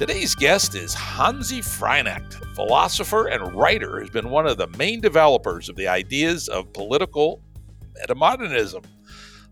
Today's guest is Hanzi Freinacht, philosopher and writer who's been one of the main developers of the ideas of political metamodernism.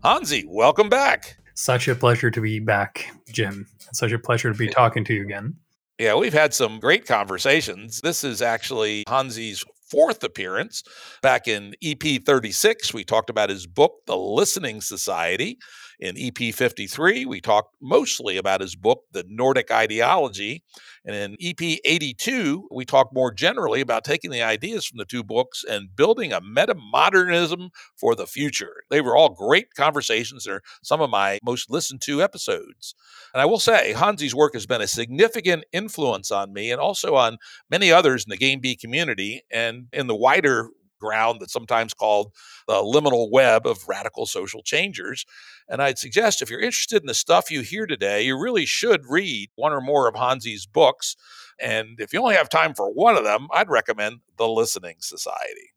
Hanzi, welcome back. Such a pleasure to be back, Jim. Such a pleasure to be talking to you again. Yeah, we've had some great conversations. This is actually Hanzi's fourth appearance. Back in EP 36, we talked about his book, The Listening Society. In EP 53, we talked mostly about his book, The Nordic Ideology. And in EP 82, we talked more generally about taking the ideas from the two books and building a meta modernism for the future. They were all great conversations. They're some of my most listened to episodes. And I will say, Hanzi's work has been a significant influence on me and also on many others in the Game B community and in the wider ground that's sometimes called the liminal web of radical social changers. And I'd suggest if you're interested in the stuff you hear today, you really should read one or more of Hanzi's books. And if you only have time for one of them, I'd recommend The Listening Society.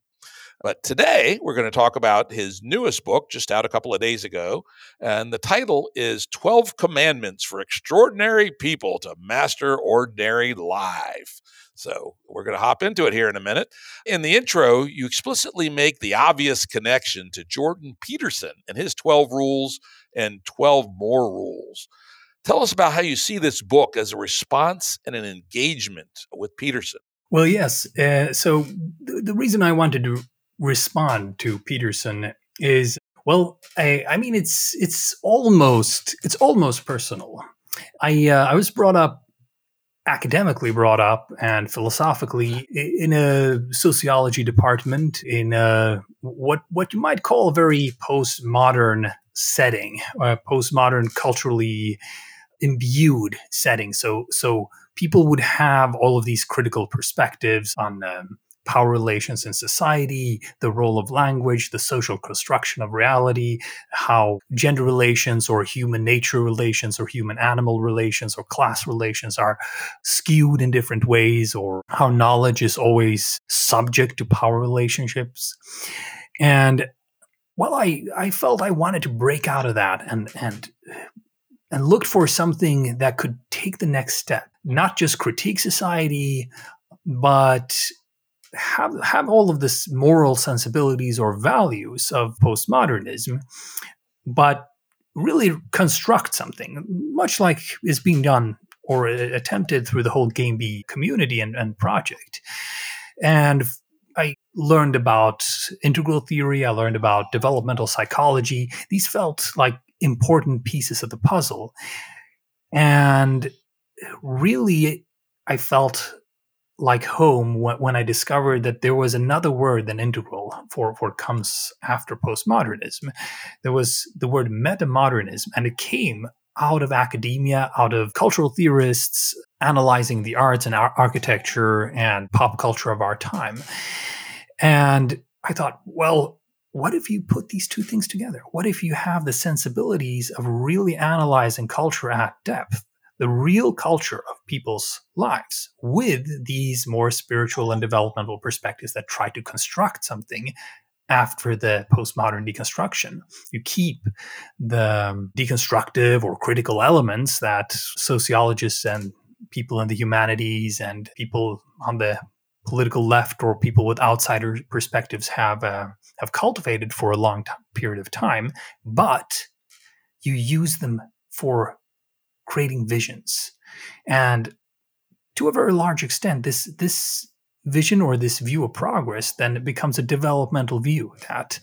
But today we're going to talk about his newest book, just out a couple of days ago. And the title is 12 Commandments for Extraordinary People to Master Ordinary Life. So we're going to hop into it here in a minute. In the intro, you explicitly make the obvious connection to Jordan Peterson and his 12 rules and 12 more rules. Tell us about how you see this book as a response and an engagement with Peterson. Well, yes. Uh, so th- the reason I wanted to respond to Peterson is well, I, I mean it's it's almost it's almost personal. I uh, I was brought up academically brought up and philosophically in a sociology department in a what what you might call a very postmodern setting, a postmodern culturally imbued setting. So so people would have all of these critical perspectives on um, power relations in society, the role of language, the social construction of reality, how gender relations or human nature relations or human animal relations or class relations are skewed in different ways, or how knowledge is always subject to power relationships. And well, I, I felt I wanted to break out of that and, and and looked for something that could take the next step, not just critique society, but have have all of this moral sensibilities or values of postmodernism, but really construct something much like is being done or uh, attempted through the whole Game B community and, and project. And I learned about integral theory. I learned about developmental psychology. These felt like important pieces of the puzzle. And really, I felt like home when I discovered that there was another word than integral for, what comes after postmodernism. There was the word metamodernism, and it came out of academia, out of cultural theorists analyzing the arts and architecture and pop culture of our time. And I thought, well, what if you put these two things together? What if you have the sensibilities of really analyzing culture at depth? The real culture of people's lives with these more spiritual and developmental perspectives that try to construct something after the postmodern deconstruction. You keep the deconstructive or critical elements that sociologists and people in the humanities and people on the political left or people with outsider perspectives have uh, have cultivated for a long t- period of time, but you use them for creating visions. And to a very large extent, this this vision or this view of progress then it becomes a developmental view that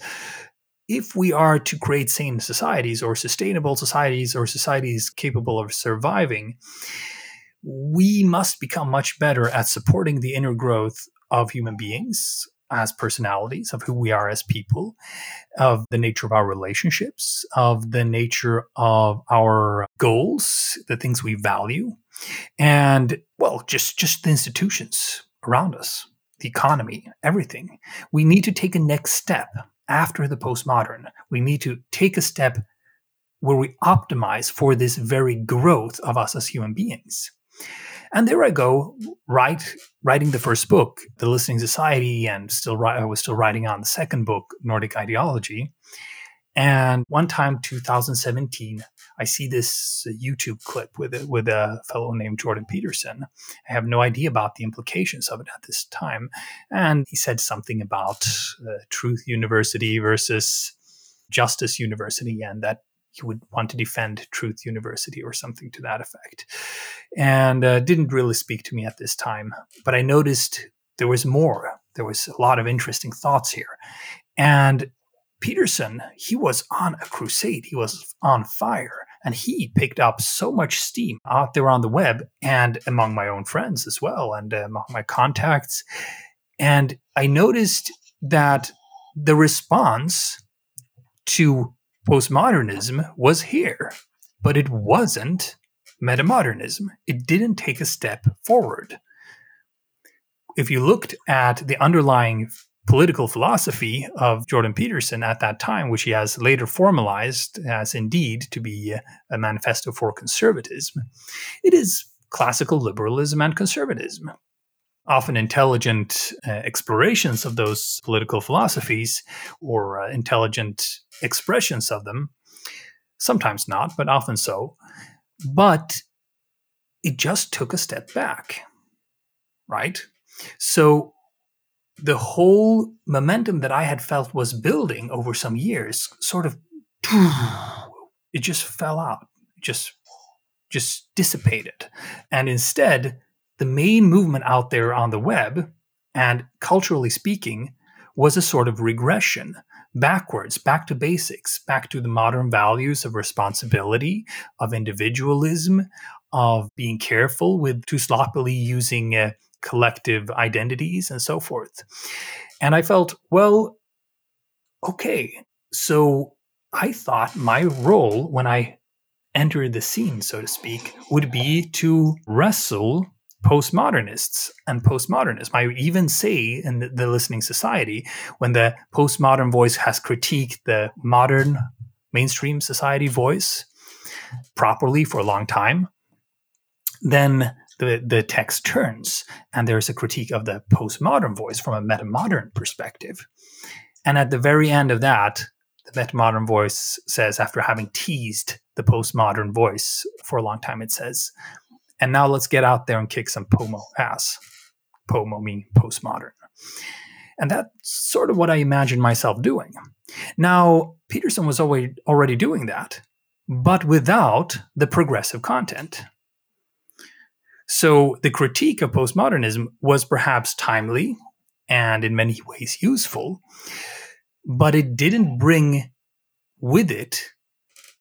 if we are to create sane societies or sustainable societies or societies capable of surviving, we must become much better at supporting the inner growth of human beings as personalities, of who we are as people, of the nature of our relationships, of the nature of our goals, the things we value, and well, just just the institutions around us, the economy, everything. We need to take a next step after the postmodern. We need to take a step where we optimize for this very growth of us as human beings. And there I go, writing the first book, The Listening Society, and still I was still writing on the second book, Nordic Ideology. And one time, 2017, I see this YouTube clip with a, with a fellow named Jordan Peterson. I have no idea about the implications of it at this time, and he said something about uh, Truth University versus Justice University, and that he would want to defend Truth University or something to that effect. And uh, didn't really speak to me at this time. But I noticed there was more. There was a lot of interesting thoughts here. And Peterson, he was on a crusade. He was on fire. And he picked up so much steam out there on the web and among my own friends as well, and uh, among my contacts. And I noticed that the response to postmodernism was here, but it wasn't metamodernism. It didn't take a step forward. If you looked at the underlying political philosophy of Jordan Peterson at that time, which he has later formalized as indeed to be a manifesto for conservatism, it is classical liberalism and conservatism. Often intelligent uh, explorations of those political philosophies or uh, intelligent expressions of them. Sometimes not, but often so. But it just took a step back, right? So the whole momentum that I had felt was building over some years sort of it just fell out, just just dissipated. And instead, the main movement out there on the web and culturally speaking was a sort of regression backwards, back to basics, back to the modern values of responsibility, of individualism, of being careful with too sloppily using uh, collective identities and so forth. And I felt, well, okay, so I thought my role when I entered the scene, so to speak, would be to wrestle postmodernists and postmodernism. I even say in the, the, listening society, when the postmodern voice has critiqued the modern mainstream society voice properly for a long time, then the, the text turns and there's a critique of the postmodern voice from a metamodern perspective. And at the very end of that, the metamodern voice says, after having teased the postmodern voice for a long time, it says, and now let's get out there and kick some POMO ass. POMO mean postmodern. And that's sort of what I imagined myself doing. Now, Peterson was already, already doing that, but without the progressive content. So the critique of postmodernism was perhaps timely and in many ways useful, but it didn't bring with it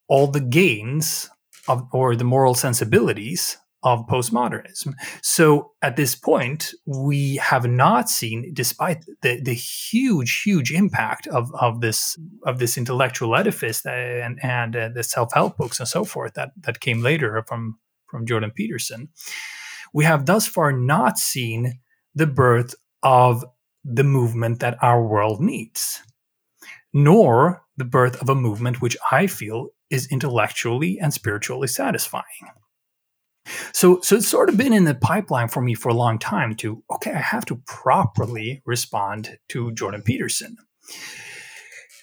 all the gains of, or the moral sensibilities of postmodernism. So at this point, we have not seen, despite the, the huge, huge impact of, of this of this intellectual edifice and and uh, the self help books and so forth that that came later from from Jordan Peterson, we have thus far not seen the birth of the movement that our world needs, nor the birth of a movement which I feel is intellectually and spiritually satisfying. So, so it's sort of been in the pipeline for me for a long time to, okay, I have to properly respond to Jordan Peterson.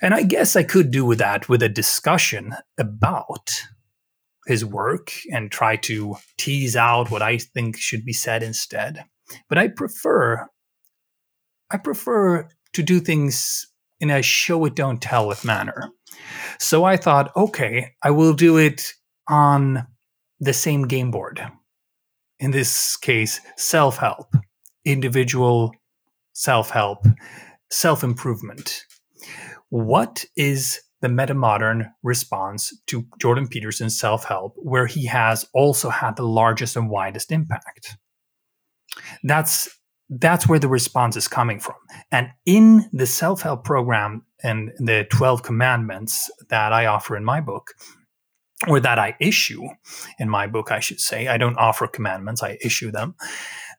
And I guess I could do with that with a discussion about his work and try to tease out what I think should be said instead. But I prefer I prefer to do things in a show it don't tell it manner. So I thought, okay, I will do it on the same game board. In this case, self help, individual self help, self improvement. What is the metamodern response to Jordan Peterson's self help, where he has also had the largest and widest impact? That's that's where the response is coming from. And in the self help program and the 12 commandments that I offer in my book, or that I issue in my book, I should say, I don't offer commandments, I issue them.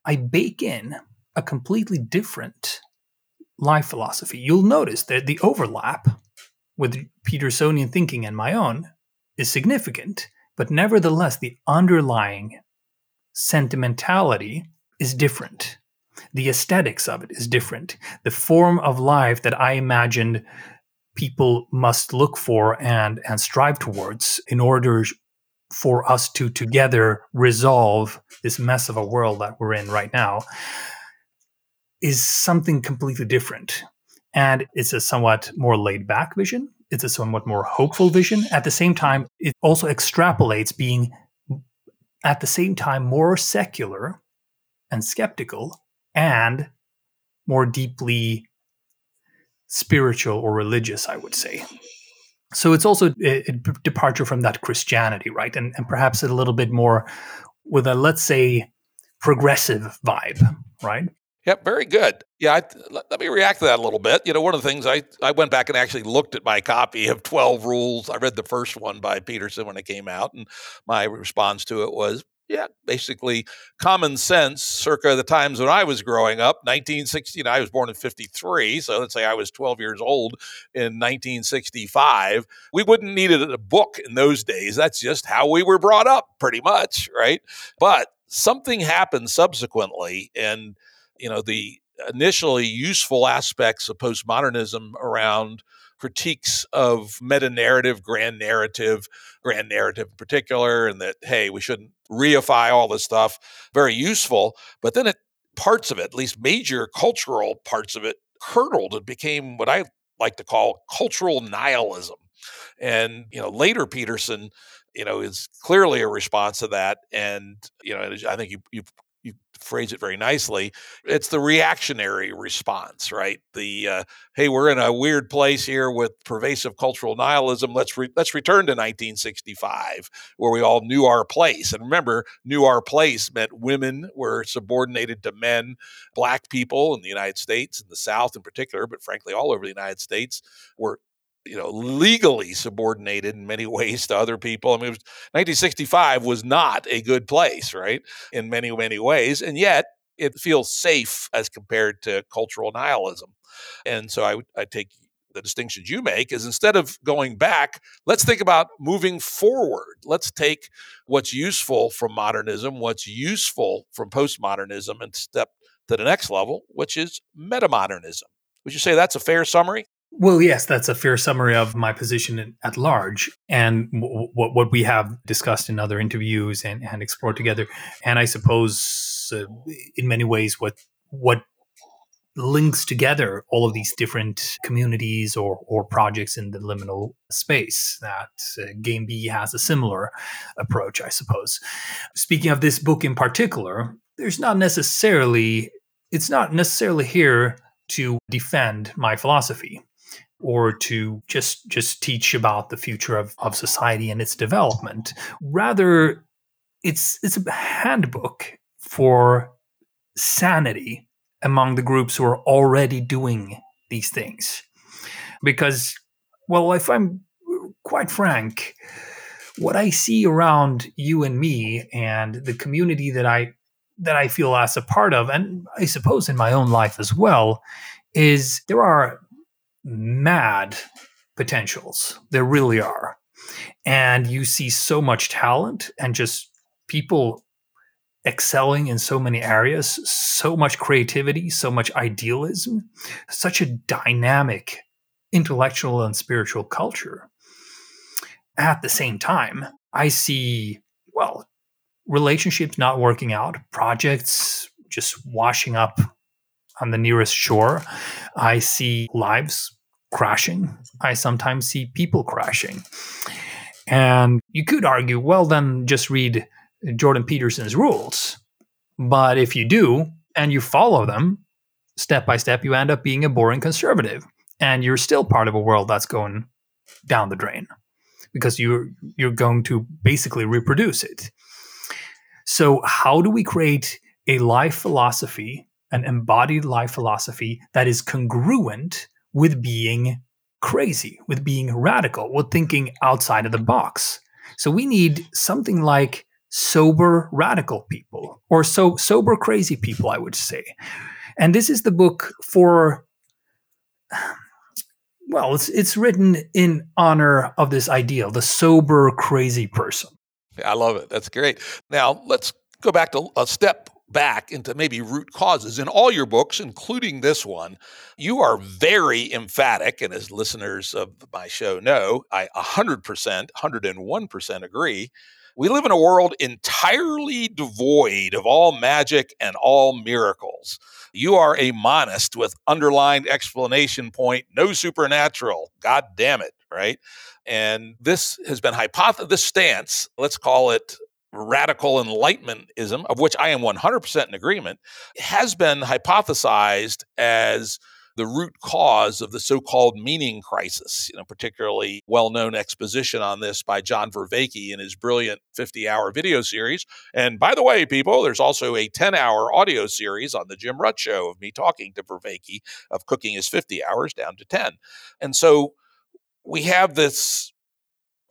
I bake in a completely different life philosophy. You'll notice that the overlap with Petersonian thinking and my own is significant, but nevertheless, the underlying sentimentality is different. The aesthetics of it is different. The form of life that I imagined people must look for and, and strive towards in order for us to together resolve this mess of a world that we're in right now is something completely different. And it's a somewhat more laid back vision. It's a somewhat more hopeful vision. At the same time, it also extrapolates being at the same time more secular and skeptical and more deeply spiritual or religious, I would say. So it's also a, a departure from that Christianity, right? And, and perhaps a little bit more with a, let's say, progressive vibe, right? Yep, very good. Yeah, I, let, let, me react to that a little bit. You know, one of the things I, I went back and actually looked at my copy of 12 Rules. I read the first one by Peterson when it came out, and my response to it was, yeah, basically common sense circa the times when I was growing up, 1960. I was born in 53. So let's say I was 12 years old in 1965. We wouldn't need a book in those days. That's just how we were brought up, pretty much, right? But something happened subsequently. And you know, the initially useful aspects of postmodernism around critiques of meta narrative, grand narrative, grand narrative in particular, and that, hey, we shouldn't reify all this stuff, very useful. But then it, parts of it, at least major cultural parts of it, curdled and became what I like to call cultural nihilism. And, you know, later Peterson, you know, is clearly a response to that. And, you know, I think you, you you phrase it very nicely. It's the reactionary response, right? The uh, hey, we're in a weird place here with pervasive cultural nihilism. Let's re- let's return to 1965, where we all knew our place. And remember, knew our place meant women were subordinated to men, black people in the United States, in the South in particular, but frankly all over the United States were you know legally subordinated in many ways to other people. I mean, was, 1965 was not a good place, right? In many many ways, and yet it feels safe as compared to cultural nihilism. And so I I take the distinctions you make is instead of going back, let's think about moving forward. Let's take what's useful from modernism, what's useful from postmodernism, and step to the next level, which is metamodernism. Would you say that's a fair summary? Well, yes, that's a fair summary of my position at large and w- w- what we have discussed in other interviews and, and explored together. And I suppose, uh, in many ways, what what links together all of these different communities or, or projects in the liminal space that uh, game b has a similar approach i suppose speaking of this book in particular there's not necessarily it's not necessarily here to defend my philosophy or to just just teach about the future of, of society and its development. Rather, it's it's a handbook for sanity among the groups who are already doing these things. Because, well, if I'm quite frank, what I see around you and me and the community that I that I feel as a part of, and I suppose in my own life as well, is there are mad potentials. There really are. And you see so much talent and just people excelling in so many areas, so much creativity, so much idealism, such a dynamic intellectual and spiritual culture. At the same time, I see, well, relationships not working out, projects just washing up on the nearest shore. I see lives crashing. I sometimes see people crashing. And you could argue, well, then just read Jordan Peterson's rules. But if you do and you follow them step by step, you end up being a boring conservative. And you're still part of a world that's going down the drain because you're you're going to basically reproduce it. So how do we create a life philosophy an embodied life philosophy that is congruent with being crazy, with being radical, with thinking outside of the box. So we need something like sober radical people or so sober crazy people I would say. And this is the book for well, it's it's written in honor of this ideal, the sober crazy person. I love it. That's great. Now, let's go back to a step back into maybe root causes. In all your books, including this one, you are very emphatic. And as listeners of my show know, I 100%, 101% agree. We live in a world entirely devoid of all magic and all miracles. You are a monist with underlined explanation point, no supernatural. God damn it, right? And this has been hypothesis, this stance, let's call it radical enlightenmentism, of which I am 100% in agreement, has been hypothesized as the root cause of the so-called meaning crisis. You know, particularly well-known exposition on this by John Vervaeke in his brilliant 50-hour video series. And by the way, people, there's also a 10-hour audio series on the Jim Rutt Show of me talking to Vervaeke of cooking his 50 hours down to 10. And so we have this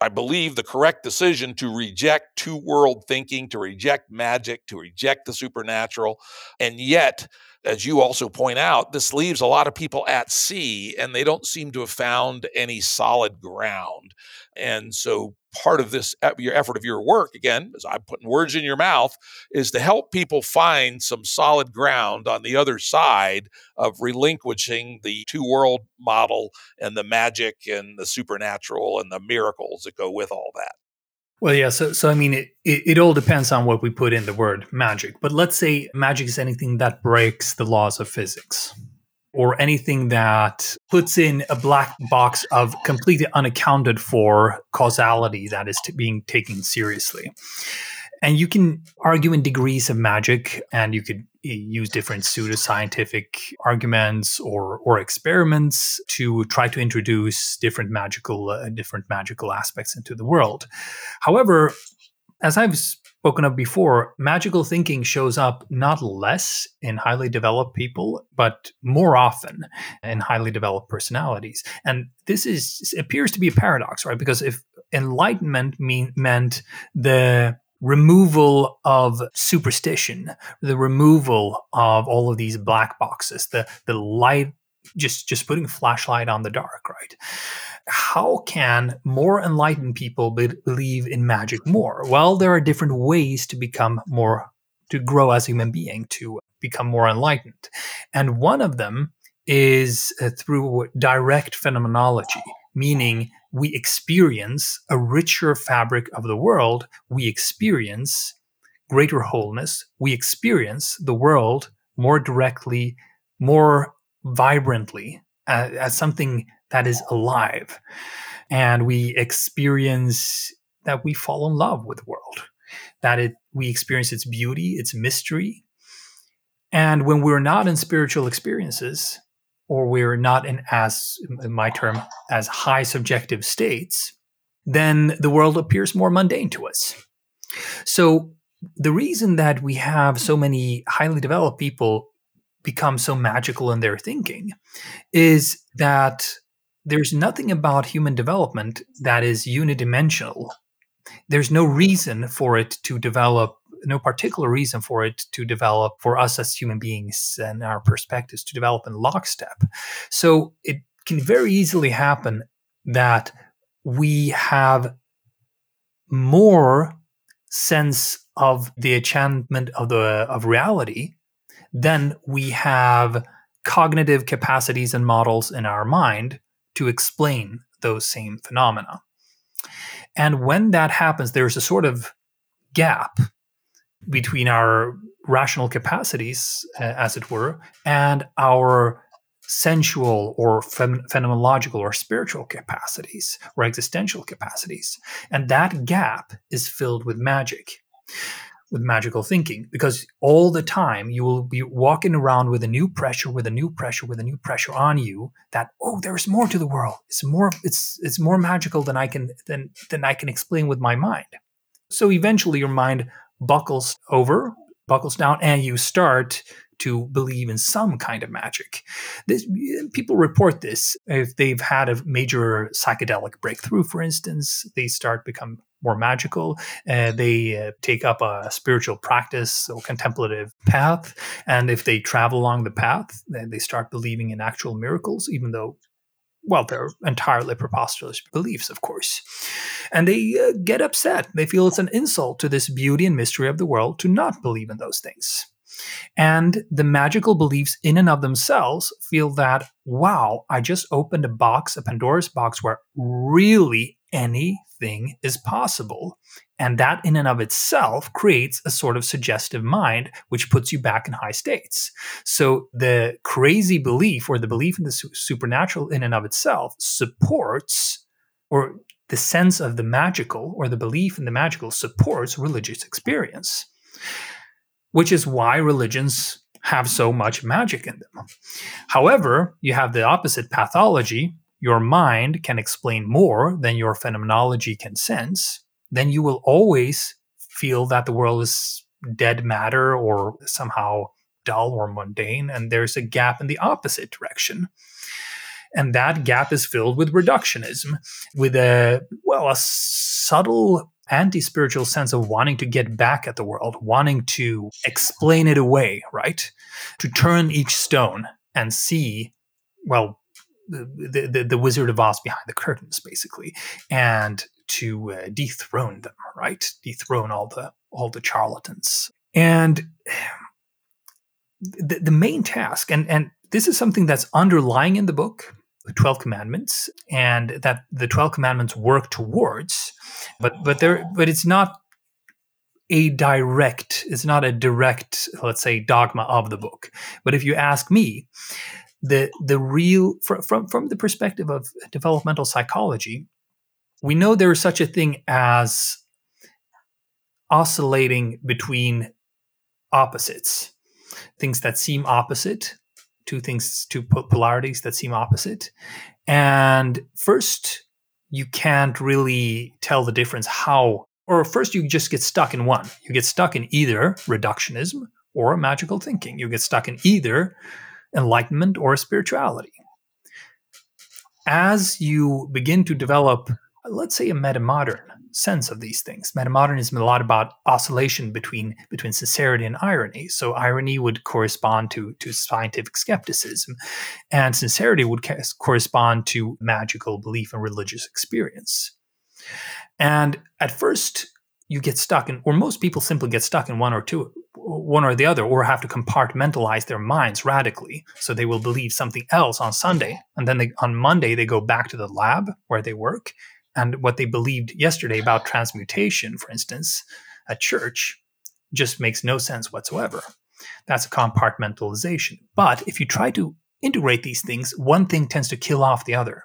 I believe, the correct decision to reject two world thinking, to reject magic, to reject the supernatural. And yet, as you also point out, this leaves a lot of people at sea and they don't seem to have found any solid ground. And so part of this your effort of your work again as i'm putting words in your mouth is to help people find some solid ground on the other side of relinquishing the two world model and the magic and the supernatural and the miracles that go with all that well, yeah. So, so I mean, it, it, it, all depends on what we put in the word magic. But let's say magic is anything that breaks the laws of physics or anything that puts in a black box of completely unaccounted for causality that is being taken seriously. And you can argue in degrees of magic, and you could use different pseudoscientific arguments or or experiments to try to introduce different magical uh, different magical aspects into the world. However, as I've spoken of before, magical thinking shows up not less in highly developed people, but more often in highly developed personalities. And this is appears to be a paradox, right? Because if enlightenment mean, meant the removal of superstition, the removal of all of these black boxes, the the light just just putting a flashlight on the dark, right? how can more enlightened people be- believe in magic more? Well, there are different ways to become more, to grow as a human being, to become more enlightened. And one of them is uh, through direct phenomenology, meaning we experience a richer fabric of the world, we experience greater wholeness, we experience the world more directly, more vibrantly, uh, as something that is alive. And we experience that we fall in love with the world, that it we experience its beauty, its mystery. And when we're not in spiritual experiences, or we're not in as in my term as high subjective states, then the world appears more mundane to us. So the reason that we have so many highly developed people become so magical in their thinking is that there's nothing about human development that is unidimensional. There's no reason for it to develop, no particular reason for it to develop for us as human beings and our perspectives to develop in lockstep. So it can very easily happen that we have more sense of the enchantment of the of reality than we have cognitive capacities and models in our mind to explain those same phenomena. And when that happens, there's a sort of gap between our rational capacities, uh, as it were, and our sensual or phenomenological or spiritual capacities or existential capacities. And that gap is filled with magic with magical thinking because all the time you will be walking around with a new pressure with a new pressure with a new pressure on you that oh there's more to the world it's more it's it's more magical than i can than than i can explain with my mind so eventually your mind buckles over buckles down and you start to believe in some kind of magic. This, people report this if they've had a major psychedelic breakthrough, for instance, they start become more magical. Uh, they uh, take up a spiritual practice or contemplative path, and if they travel along the path, then they start believing in actual miracles, even though well, they're entirely preposterous beliefs, of course. And they uh, get upset. They feel it's an insult to this beauty and mystery of the world to not believe in those things. And the magical beliefs in and of themselves feel that, wow, I just opened a box, a Pandora's box, where really anything is possible. And that in and of itself creates a sort of suggestive mind, which puts you back in high states. So the crazy belief or the belief in the su- supernatural in and of itself supports or the sense of the magical or the belief in the magical supports religious experience which is why religions have so much magic in them. However, you have the opposite pathology. Your mind can explain more than your phenomenology can sense. Then you will always feel that the world is dead matter or somehow dull or mundane, and there's a gap in the opposite direction. And that gap is filled with reductionism, with a, well, a subtle anti spiritual sense of wanting to get back at the world, wanting to explain it away, right? To turn each stone and see, well, the, the, the Wizard of Oz behind the curtains, basically, and to uh, dethrone them, right? Dethrone all the all the charlatans. And the, the main task, and, and this is something that's underlying in the book, the 12 commandments and that the 12 commandments work towards but but there but it's not a direct it's not a direct let's say dogma of the book but if you ask me the the real from from, from the perspective of developmental psychology we know there is such a thing as oscillating between opposites things that seem opposite two things, two polarities that seem opposite. And first, you can't really tell the difference how, or first, you just get stuck in one. You get stuck in either reductionism or magical thinking. You get stuck in either enlightenment or spirituality. As you begin to develop, let's say, a meta modern, sense of these things. Metamodernism is a lot about oscillation between between sincerity and irony. So irony would correspond to to scientific skepticism, and sincerity would ca- correspond to magical belief and religious experience. And at first, you get stuck in, or most people simply get stuck in one or two, one or the other, or have to compartmentalize their minds radically. So they will believe something else on Sunday, and then they, on Monday they go back to the lab where they work, and what they believed yesterday about transmutation, for instance, at church, just makes no sense whatsoever. That's a compartmentalization. But if you try to integrate these things, one thing tends to kill off the other.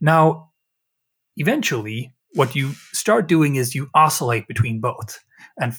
Now, eventually, what you start doing is you oscillate between both. And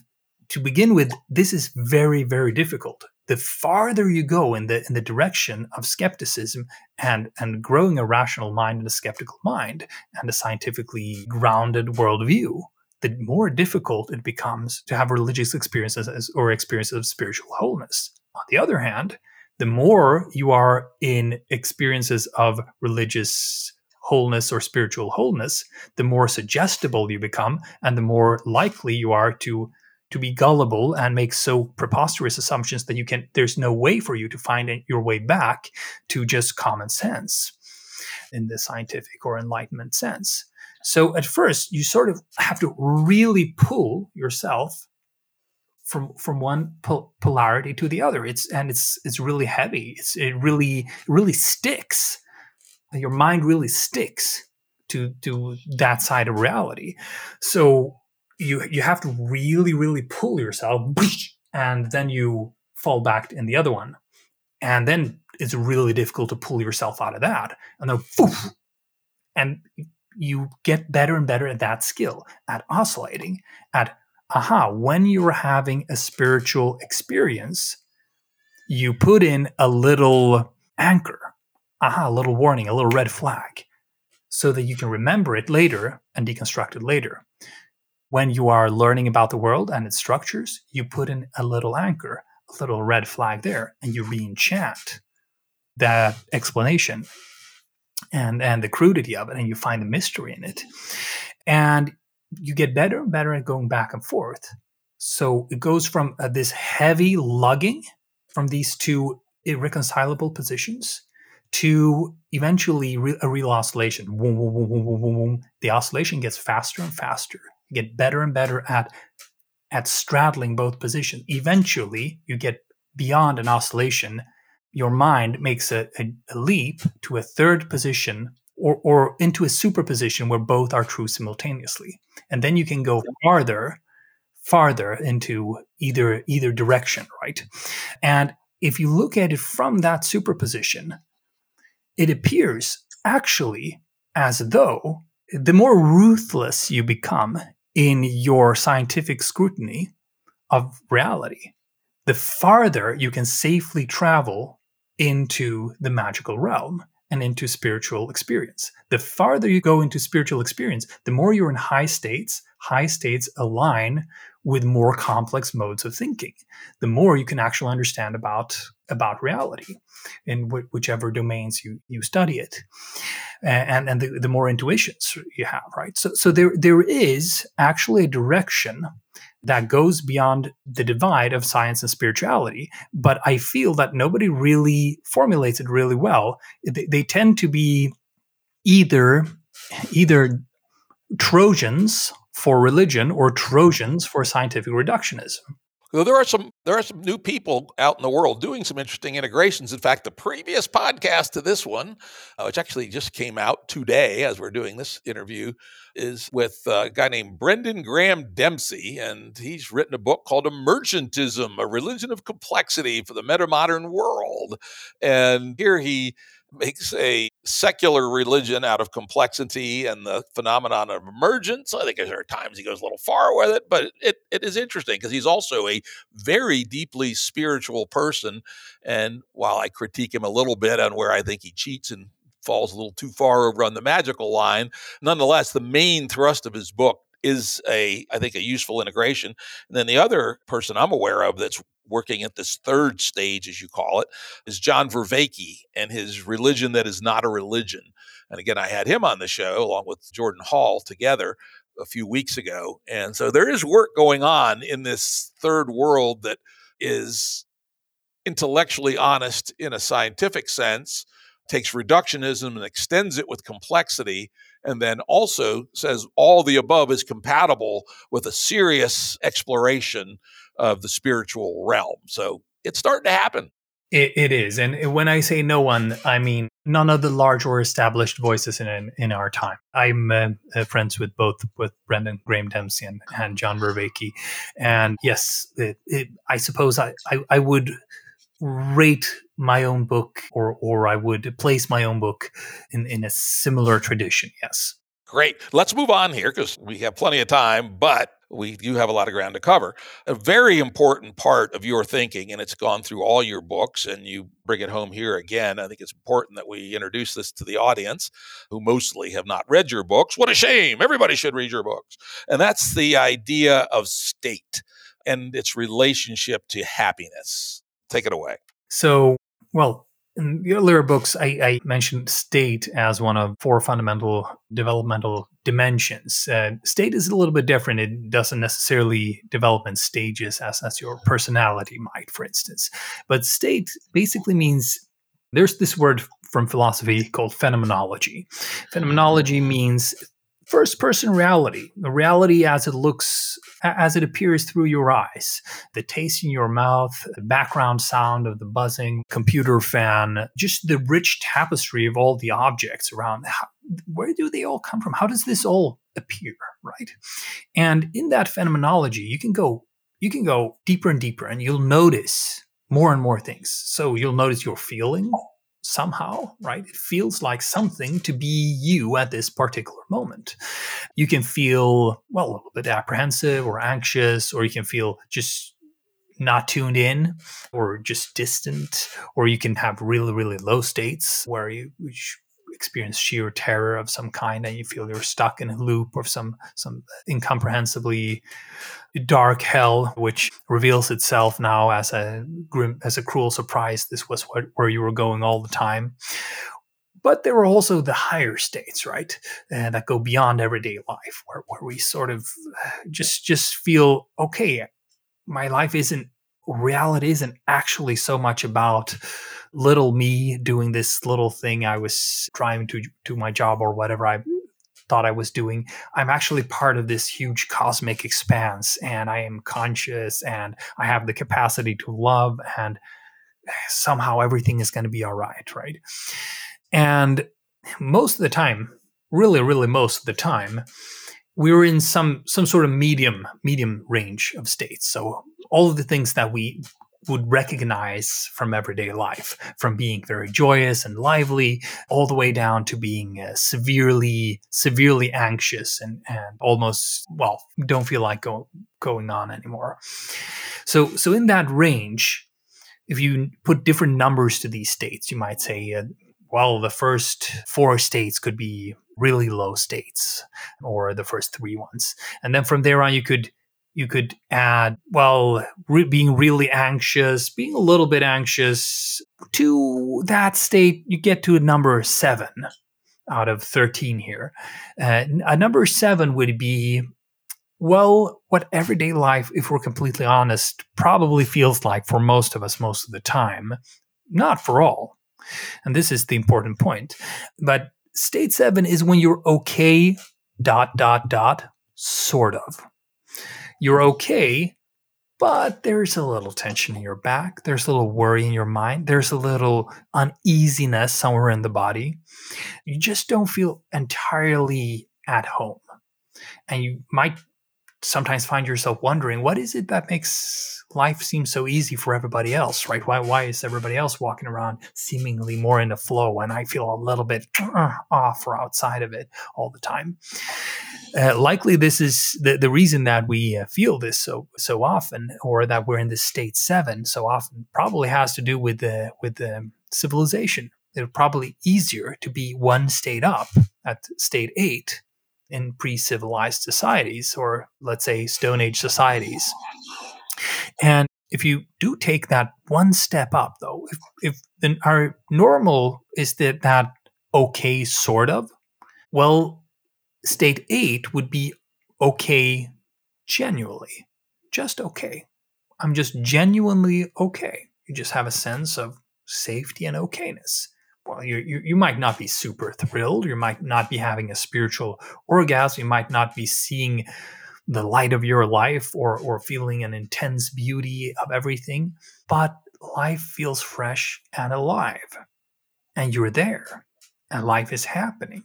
to begin with, this is very, very difficult the farther you go in the in the direction of skepticism and and growing a rational mind and a skeptical mind and a scientifically grounded worldview, the more difficult it becomes to have religious experiences or experiences of spiritual wholeness. On the other hand, the more you are in experiences of religious wholeness or spiritual wholeness, the more suggestible you become and the more likely you are to to be gullible and make so preposterous assumptions that you can there's no way for you to find your way back to just common sense in the scientific or enlightenment sense. So at first you sort of have to really pull yourself from from one pol- polarity to the other. It's and it's it's really heavy. It's it really really sticks. Your mind really sticks to to that side of reality. So you you have to really really pull yourself and then you fall back in the other one. And then it's really difficult to pull yourself out of that. And then and you get better and better at that skill at oscillating at aha when you're having a spiritual experience you put in a little anchor aha a little warning a little red flag so that you can remember it later and deconstruct it later when you are learning about the world and its structures, you put in a little anchor, a little red flag there, and you re-enchant that explanation and and the crudity of it, and you find the mystery in it, and you get better and better at going back and forth. So it goes from uh, this heavy lugging from these two irreconcilable positions to eventually re- a real oscillation. The oscillation gets faster and faster. Get better and better at at straddling both positions. Eventually, you get beyond an oscillation. Your mind makes a, a, a leap to a third position or, or into a superposition where both are true simultaneously. And then you can go farther, farther into either either direction, right? And if you look at it from that superposition, it appears actually as though the more ruthless you become in your scientific scrutiny of reality, the farther you can safely travel into the magical realm and into spiritual experience. The farther you go into spiritual experience, the more you're in high states. High states align with more complex modes of thinking. The more you can actually understand about about reality in wh- whichever domains you, you study it and and the, the more intuitions you have right so so there there is actually a direction that goes beyond the divide of science and spirituality but i feel that nobody really formulates it really well. They, they tend to be either either trojans for religion or trojans for scientific reductionism so there are some there are some new people out in the world doing some interesting integrations. In fact, the previous podcast to this one, uh, which actually just came out today as we're doing this interview, is with a guy named Brendan Graham Dempsey, and he's written a book called Emergentism: A Religion of Complexity for the Metamodern World. And here he makes a secular religion out of complexity and the phenomenon of emergence. I think there are times he goes a little far with it, but it, it is interesting because he's also a very deeply spiritual person. And while I critique him a little bit on where I think he cheats and falls a little too far over on the magical line, nonetheless, the main thrust of his book is a I think a useful integration. And then the other person I'm aware of that's working at this third stage, as you call it, is John Vervaeke and his religion that is not a religion. And again, I had him on the show along with Jordan Hall together a few weeks ago. And so there is work going on in this third world that is intellectually honest in a scientific sense, takes reductionism and extends it with complexity, and then also says all the above is compatible with a serious exploration of the spiritual realm. So it's starting to happen. it, it is, and when I say no one, I mean none of the large or established voices in in our time. I'm uh, uh, friends with both with Brendan Graham Dempsey and, and John Vervaeke, and yes, it, it, I suppose I, I, I would rate my own book or or I would place my own book in in a similar tradition. Yes. Great. Let's move on here because we have plenty of time, but we do have a lot of ground to cover. A very important part of your thinking, and it's gone through all your books, and you bring it home here again. I think it's important that we introduce this to the audience who mostly have not read your books. What a shame. Everybody should read your books. And that's the idea of state and its relationship to happiness. Take it away. So, well, in the earlier books, I, I, mentioned state as one of four fundamental developmental dimensions. Uh, state is a little bit different. It doesn't necessarily develop in stages as, as your personality might, for instance. But state basically means there's this word from philosophy called phenomenology. Phenomenology means first person reality, the reality as it looks, as it appears through your eyes, the taste in your mouth, the background sound of the buzzing computer fan, just the rich tapestry of all the objects around. How, where do they all come from? How does this all appear, right? And in that phenomenology, you can go you can go deeper and deeper and you'll notice more and more things. So you'll notice your feeling, somehow, right? It feels like something to be you at this particular moment. You can feel, well, a little bit apprehensive or anxious, or you can feel just not tuned in or just distant, or you can have really, really low states where you, which experience sheer terror of some kind and you feel you're stuck in a loop of some some incomprehensibly dark hell which reveals itself now as a grim as a cruel surprise. This was what, where you were going all the time. But there are also the higher states right? Uh, that go beyond everyday life where, where we sort of just just feel okay my life isn't reality isn't actually so much about little me doing this little thing I was trying to do my job or whatever I thought I was doing. I'm actually part of this huge cosmic expanse and I am conscious and I have the capacity to love and somehow everything is going to be all right, right? And most of the time, really, really most of the time, we were in some some sort of medium medium range of states. So all of the things that we would recognize from everyday life, from being very joyous and lively, all the way down to being uh, severely, severely anxious and, and almost, well, don't feel like go, going on anymore. So, so in that range, if you put different numbers to these states, you might say, uh, well, the first four states could be really low states, or the first three ones. And then from there on, you could you could add, well, re- being really anxious, being a little bit anxious to that state, you get to a number seven out of 13 here. Uh, a number seven would be, well, what everyday life, if we're completely honest, probably feels like for most of us most of the time. Not for all. And this is the important point. But state seven is when you're okay, dot, dot, dot, sort of you're okay, but there's a little tension in your back. There's a little worry in your mind. There's a little uneasiness somewhere in the body. You just don't feel entirely at home. And you might sometimes find yourself wondering what is it that makes life seem so easy for everybody else right? Why why is everybody else walking around seemingly more in the flow and i feel a little bit uh, off or outside of it all the time? Uh, likely this is the, the reason that we uh, feel this so so often or that we're in this state 7 so often probably has to do with the with the civilization. It's probably easier to be one state up at state 8 in pre-civilized societies or let's say stone age societies. And if you do take that one step up though if, if our normal is that that okay sort of well state 8 would be okay genuinely just okay. I'm just genuinely okay. You just have a sense of safety and okayness well, you, you, you might not be super thrilled. You might not be having a spiritual orgasm. You might not be seeing the light of your life or, or feeling an intense beauty of everything, but life feels fresh and alive. And you're there, and life is happening,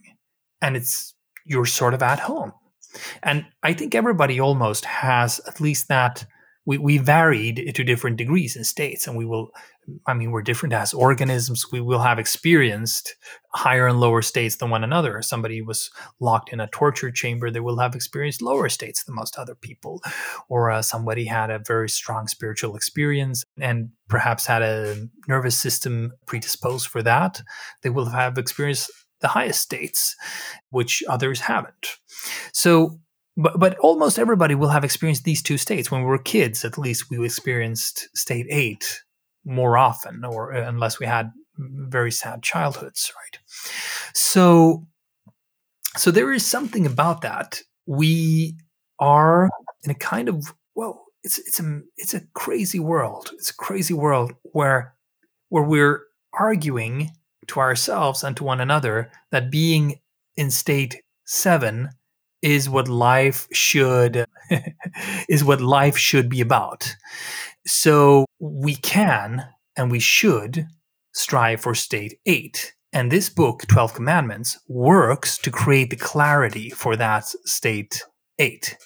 and it's you're sort of at home. And I think everybody almost has at least that we, we varied to different degrees and states and we will i mean we're different as organisms. We will have experienced higher and lower states than one another. Somebody was locked in a torture chamber they will have experienced lower states than most other people. Or uh, somebody had a very strong spiritual experience and perhaps had a nervous system predisposed for that they will have experienced the highest states which others haven't. So but but almost everybody will have experienced these two states. When we were kids at least we experienced state 8 more often or unless we had very sad childhoods right? So so there is something about that. We are in a kind of well it's it's a it's a crazy world. It's a crazy world where where we're arguing to ourselves and to one another that being in state 7 is what life should is what life should be about. So we can and we should strive for state 8. And this book 12 commandments works to create the clarity for that state 8.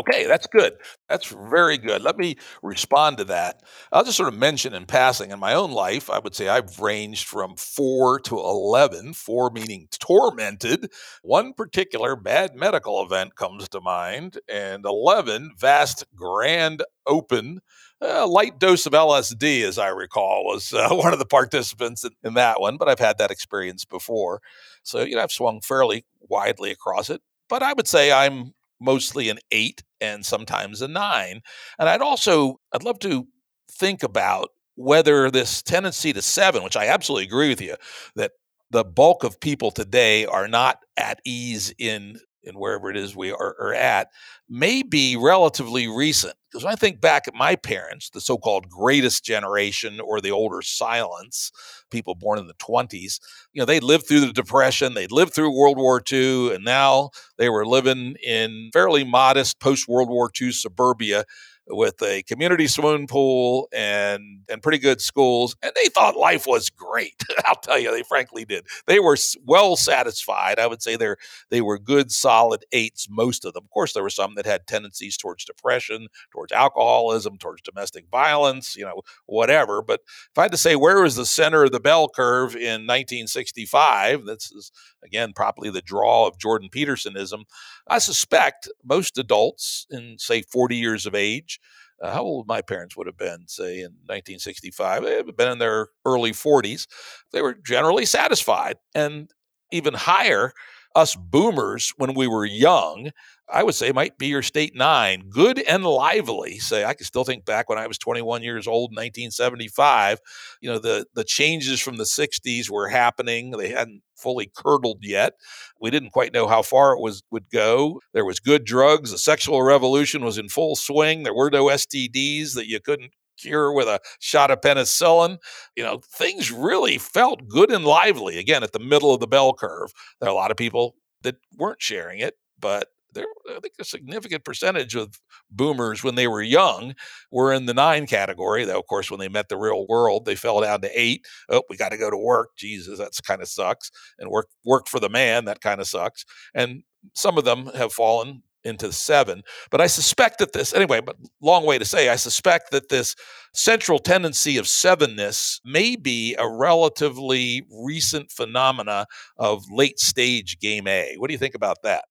Okay, that's good. That's very good. Let me respond to that. I'll just sort of mention in passing in my own life, I would say I've ranged from four to 11, four meaning tormented. One particular bad medical event comes to mind, and 11, vast, grand, open. A light dose of LSD, as I recall, was uh, one of the participants in, in that one, but I've had that experience before. So, you know, I've swung fairly widely across it. But I would say I'm mostly an eight and sometimes a nine. And I'd also, I'd love to think about whether this tendency to seven, which I absolutely agree with you, that the bulk of people today are not at ease in in wherever it is we are, are at, may be relatively recent. Because when I think back at my parents, the so called greatest generation or the older silence, people born in the 20s, you know, they lived through the Depression, they lived through World War II, and now they were living in fairly modest post World War II suburbia with a community swimming pool and and pretty good schools and they thought life was great i'll tell you they frankly did. They were well satisfied i would say they're they were good solid eights most of them. Of course there were some that had tendencies towards depression towards alcoholism towards domestic violence you know whatever but if i had to say where was the center of the bell curve in 1965 this is again probably the draw of jordan petersonism i suspect most adults in say 40 years of age uh, how old my parents would have been, say, in 1965. They had been in their early 40s. They were generally satisfied and even higher. Us boomers, when we were young, I would say might be your state nine, good and lively. Say, I can still think back when I was 21 years old, 1975. You know, the the changes from the 60s were happening. They hadn't fully curdled yet. We didn't quite know how far it was would go. There was good drugs. The sexual revolution was in full swing. There were no STDs that you couldn't cure with a shot of penicillin. You know, things really felt good and lively again at the middle of the bell curve. There are a lot of people that weren't sharing it, but there, I think a significant percentage of boomers when they were young were in the nine category. Though, of course, when they met the real world, they fell down to eight. Oh, we got to go to work. Jesus, that's kind of sucks. And work work for the man, that kind of sucks. And some of them have fallen into seven. But I suspect that this, anyway, but long way to say, I suspect that this central tendency of sevenness may be a relatively recent phenomena of late stage game A. What do you think about that?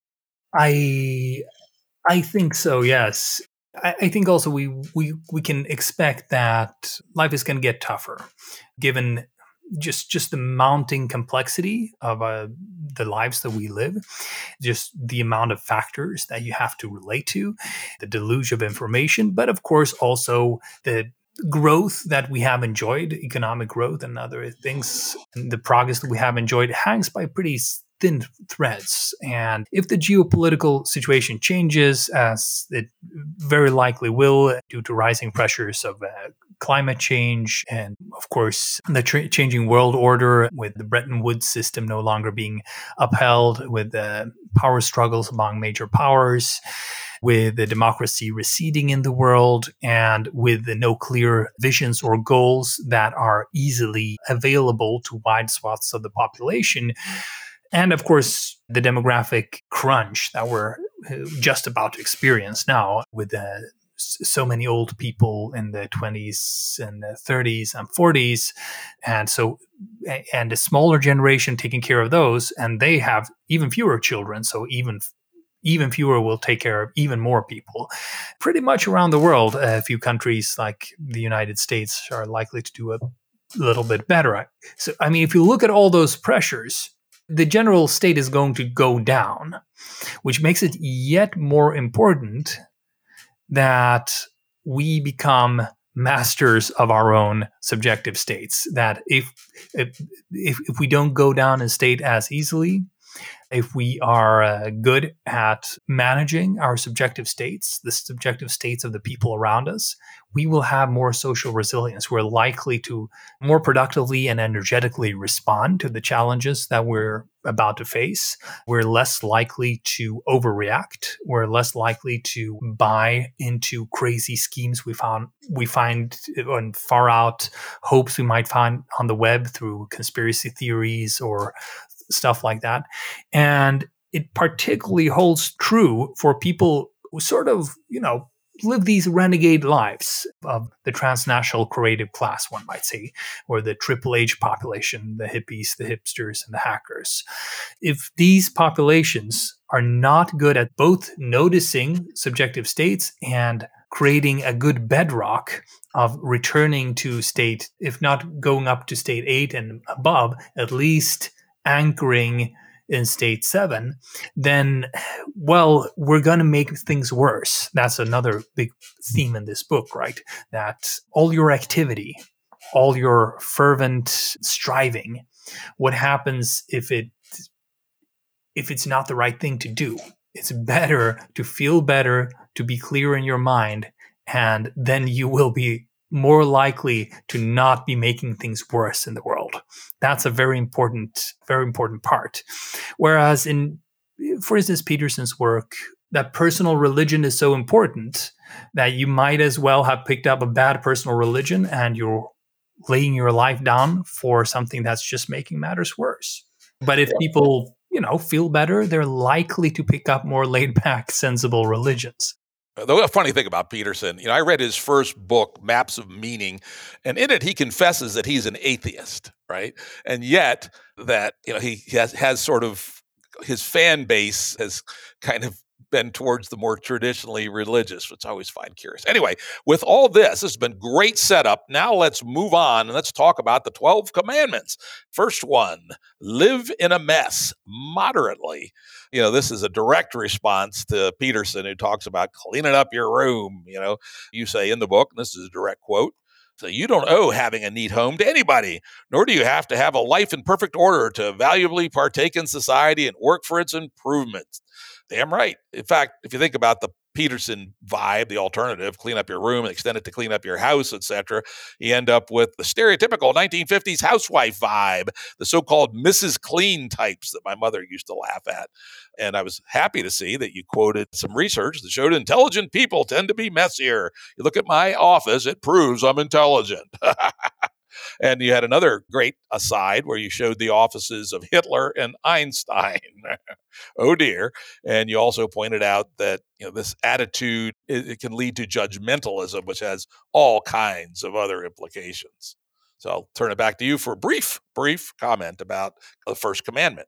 I I think so. Yes. I, I think also we we we can expect that life is going to get tougher, given just just the mounting complexity of uh, the lives that we live, just the amount of factors that you have to relate to, the deluge of information, but of course also the growth that we have enjoyed, economic growth and other things, the progress that we have enjoyed hangs by pretty thin threads. And if the geopolitical situation changes, as it very likely will due to rising pressures of uh, climate change and, of course, the tra- changing world order with the Bretton Woods system no longer being upheld, with the power struggles among major powers with the democracy receding in the world and with no clear visions or goals that are easily available to wide swaths of the population, and of course, the demographic crunch that we're uh, just about to experience now with uh, so many old people in the 20s and the 30s and 40s. And so, and a smaller generation taking care of those, and they have even fewer children. So, even even fewer will take care of even more people. Pretty much around the world, a few countries like the United States are likely to do a little bit better. So, I mean, if you look at all those pressures, the general state is going to go down, which makes it yet more important that we become masters of our own subjective states. That if if, if we don't go down in state as easily, if we are uh, good at managing our subjective states, the subjective states of the people around us, we will have more social resilience. We're likely to more productively and energetically respond to the challenges that we're about to face. We're less likely to overreact. We're less likely to buy into crazy schemes we found we find on far out hopes we might find on the web through conspiracy theories or stuff like that. And it particularly holds true for people who sort of, you know, live these renegade lives of the transnational creative class, one might say, or the Triple H population, the hippies, the hipsters, and the hackers. If these populations are not good at both noticing subjective states and creating a good bedrock of returning to state, if not going up to state eight and above, at least anchoring in state seven, then, well, we're going to make things worse. That's another big theme in this book, right? That all your activity, all your fervent striving, what happens if it if it's not the right thing to do? It's better to feel better, to be clear in your mind, and then you will be more likely to not be making things worse in the world. That's a very important, very important part. Whereas in, for instance, Peterson's work, that personal religion is so important that you might as well have picked up a bad personal religion and you're laying your life down for something that's just making matters worse. But if people, you know, feel better, they're likely to pick up more laid back, sensible religions. Uh, the funny thing about Peterson, you know, I read his first book, Maps of Meaning, and in it he confesses that he's an atheist, right? And yet that, you know, he has has sort of his fan base has kind of been towards the more traditionally religious, which I always find curious. Anyway, with all this, this has been great setup. Now let's move on and let's talk about the 12 commandments. First one, live in a mess moderately. You know, this is a direct response to Peterson, who talks about cleaning up your room. You know, you say in the book, and this is a direct quote, so you don't owe having a neat home to anybody, nor do you have to have a life in perfect order to valuably partake in society and work for its improvement. Damn right. In fact, if you think about the Peterson vibe, the alternative, clean up your room and extend it to clean up your house, etc. You end up with the stereotypical 1950s housewife vibe, the so-called Mrs. Clean types that my mother used to laugh at. And I was happy to see that you quoted some research that showed intelligent people tend to be messier. You look at my office, it proves I'm intelligent. And you had another great aside where you showed the offices of Hitler and Einstein. oh dear. And you also pointed out that you know this attitude it, it can lead to judgmentalism, which has all kinds of other implications. So I'll turn it back to you for a brief, brief comment about the first commandment.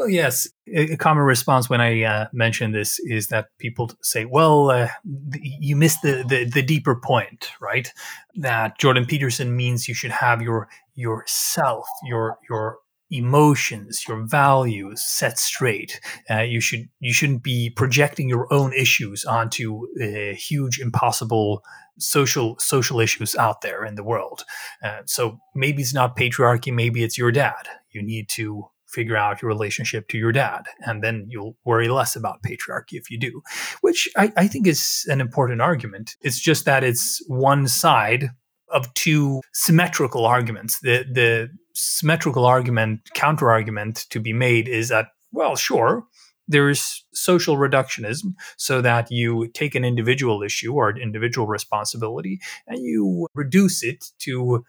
Well, yes. A common response when I uh, mention this is that people say, "Well, uh, you missed the, the, the deeper point, right? That Jordan Peterson means you should have your yourself, your your emotions, your values set straight. Uh, you should you shouldn't be projecting your own issues onto uh, huge, impossible social social issues out there in the world. Uh, so maybe it's not patriarchy, maybe it's your dad. You need to figure out your relationship to your dad. And then you'll worry less about patriarchy if you do, which I, I think is an important argument. It's just that it's one side of two symmetrical arguments. The, the symmetrical argument, counter argument to be made is that, well, sure, there's social reductionism so that you take an individual issue or an individual responsibility and you reduce it to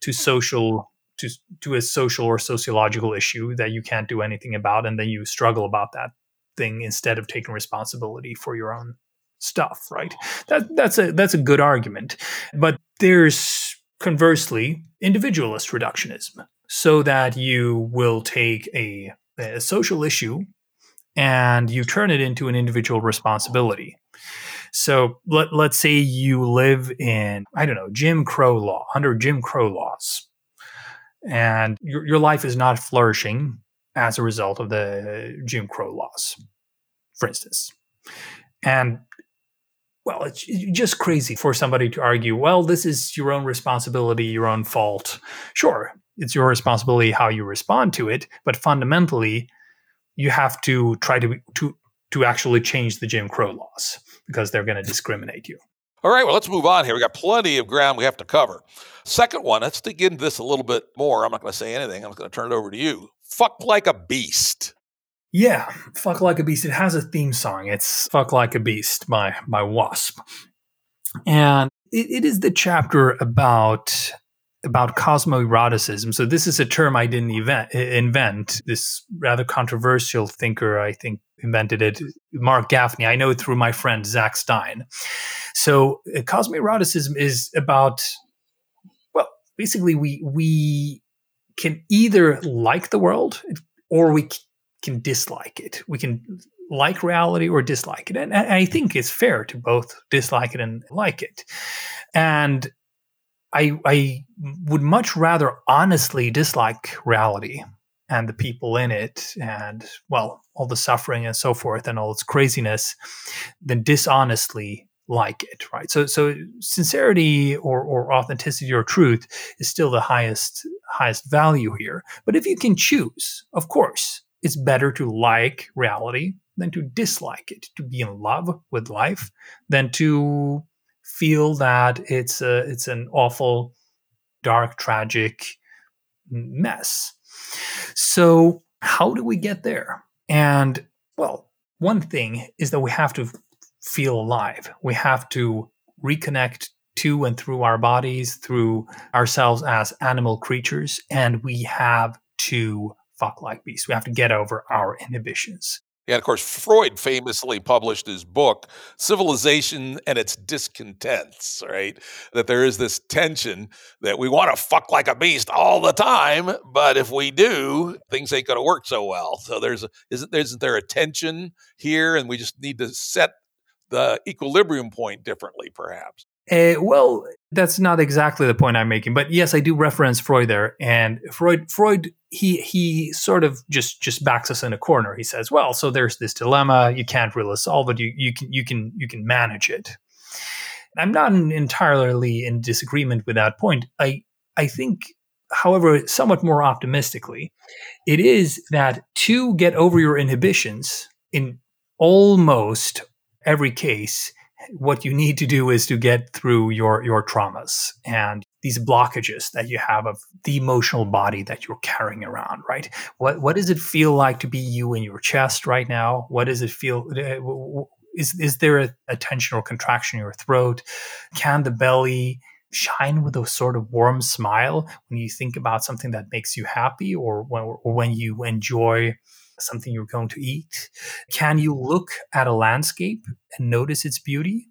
to social to to a social or sociological issue that you can't do anything about and then you struggle about that thing instead of taking responsibility for your own stuff right? That that's a that's a good argument. But there's conversely individualist reductionism. So that you will take a, a social issue and you turn it into an individual responsibility. So let, let's say you live in i don't know jim crow law under jim crow laws and your, your life is not flourishing as a result of the Jim Crow laws, for instance. And well, it's just crazy for somebody to argue, well, this is your own responsibility, your own fault. Sure, it's your responsibility how you respond to it, but fundamentally, you have to try to to to actually change the Jim Crow laws because they're going to discriminate you. All right, well, let's move on here. We got plenty of ground we have to cover. Second one, let's dig into this a little bit more. I'm not going to say anything. I'm just going to turn it over to you. Fuck like a beast. Yeah, fuck like a beast. It has a theme song. It's "Fuck Like a Beast" by by Wasp, and it, it is the chapter about about cosmoeroticism. So this is a term I didn't event, invent. This rather controversial thinker, I think, invented it. Marc Gafni. I know it through my friend Zak Stein. So uh, cosmoeroticism is about, well, basically we we can either like the world or we can dislike it. We can like reality or dislike it. And I think it's fair to both dislike it and like it. And I, I would much rather honestly dislike reality and the people in it and, well, all the suffering and so forth and all its craziness than dishonestly like it, right? So, so sincerity or, or authenticity or truth is still the highest highest value here. But if you can choose, of course, it's better to like reality than to dislike it, to be in love with life than to feel that it's a, it's an awful, dark, tragic mess. So, how do we get there? And well, one thing is that we have to feel alive. We have to reconnect to and through our bodies, through ourselves as animal creatures, and we have to fuck like beasts. We have to get over our inhibitions. Yeah, of course, Freud famously published his book, Civilization and Its Discontents, right? That there is this tension that we want to fuck like a beast all the time, but if we do, things ain't going to work so well. So there's, a, isn't, isn't there a tension here? And we just need to set the equilibrium point differently, perhaps. Uh, well, that's not exactly the point I'm making, but yes, I do reference Freud there, and Freud, Freud, he he sort of just just backs us in a corner. He says, "Well, so there's this dilemma. You can't really solve it. You you can you can you can manage it." I'm not entirely in disagreement with that point. I I think, however, somewhat more optimistically, it is that to get over your inhibitions in almost every case what you need to do is to get through your your traumas and these blockages that you have of the emotional body that you're carrying around right? What what does it feel like to be you in your chest right now? What does it feel uh, is is there a, a tension or contraction in your throat? Can the belly shine with a sort of warm smile when you think about something that makes you happy or when, or when you enjoy something you're going to eat? Can you look at a landscape and notice its beauty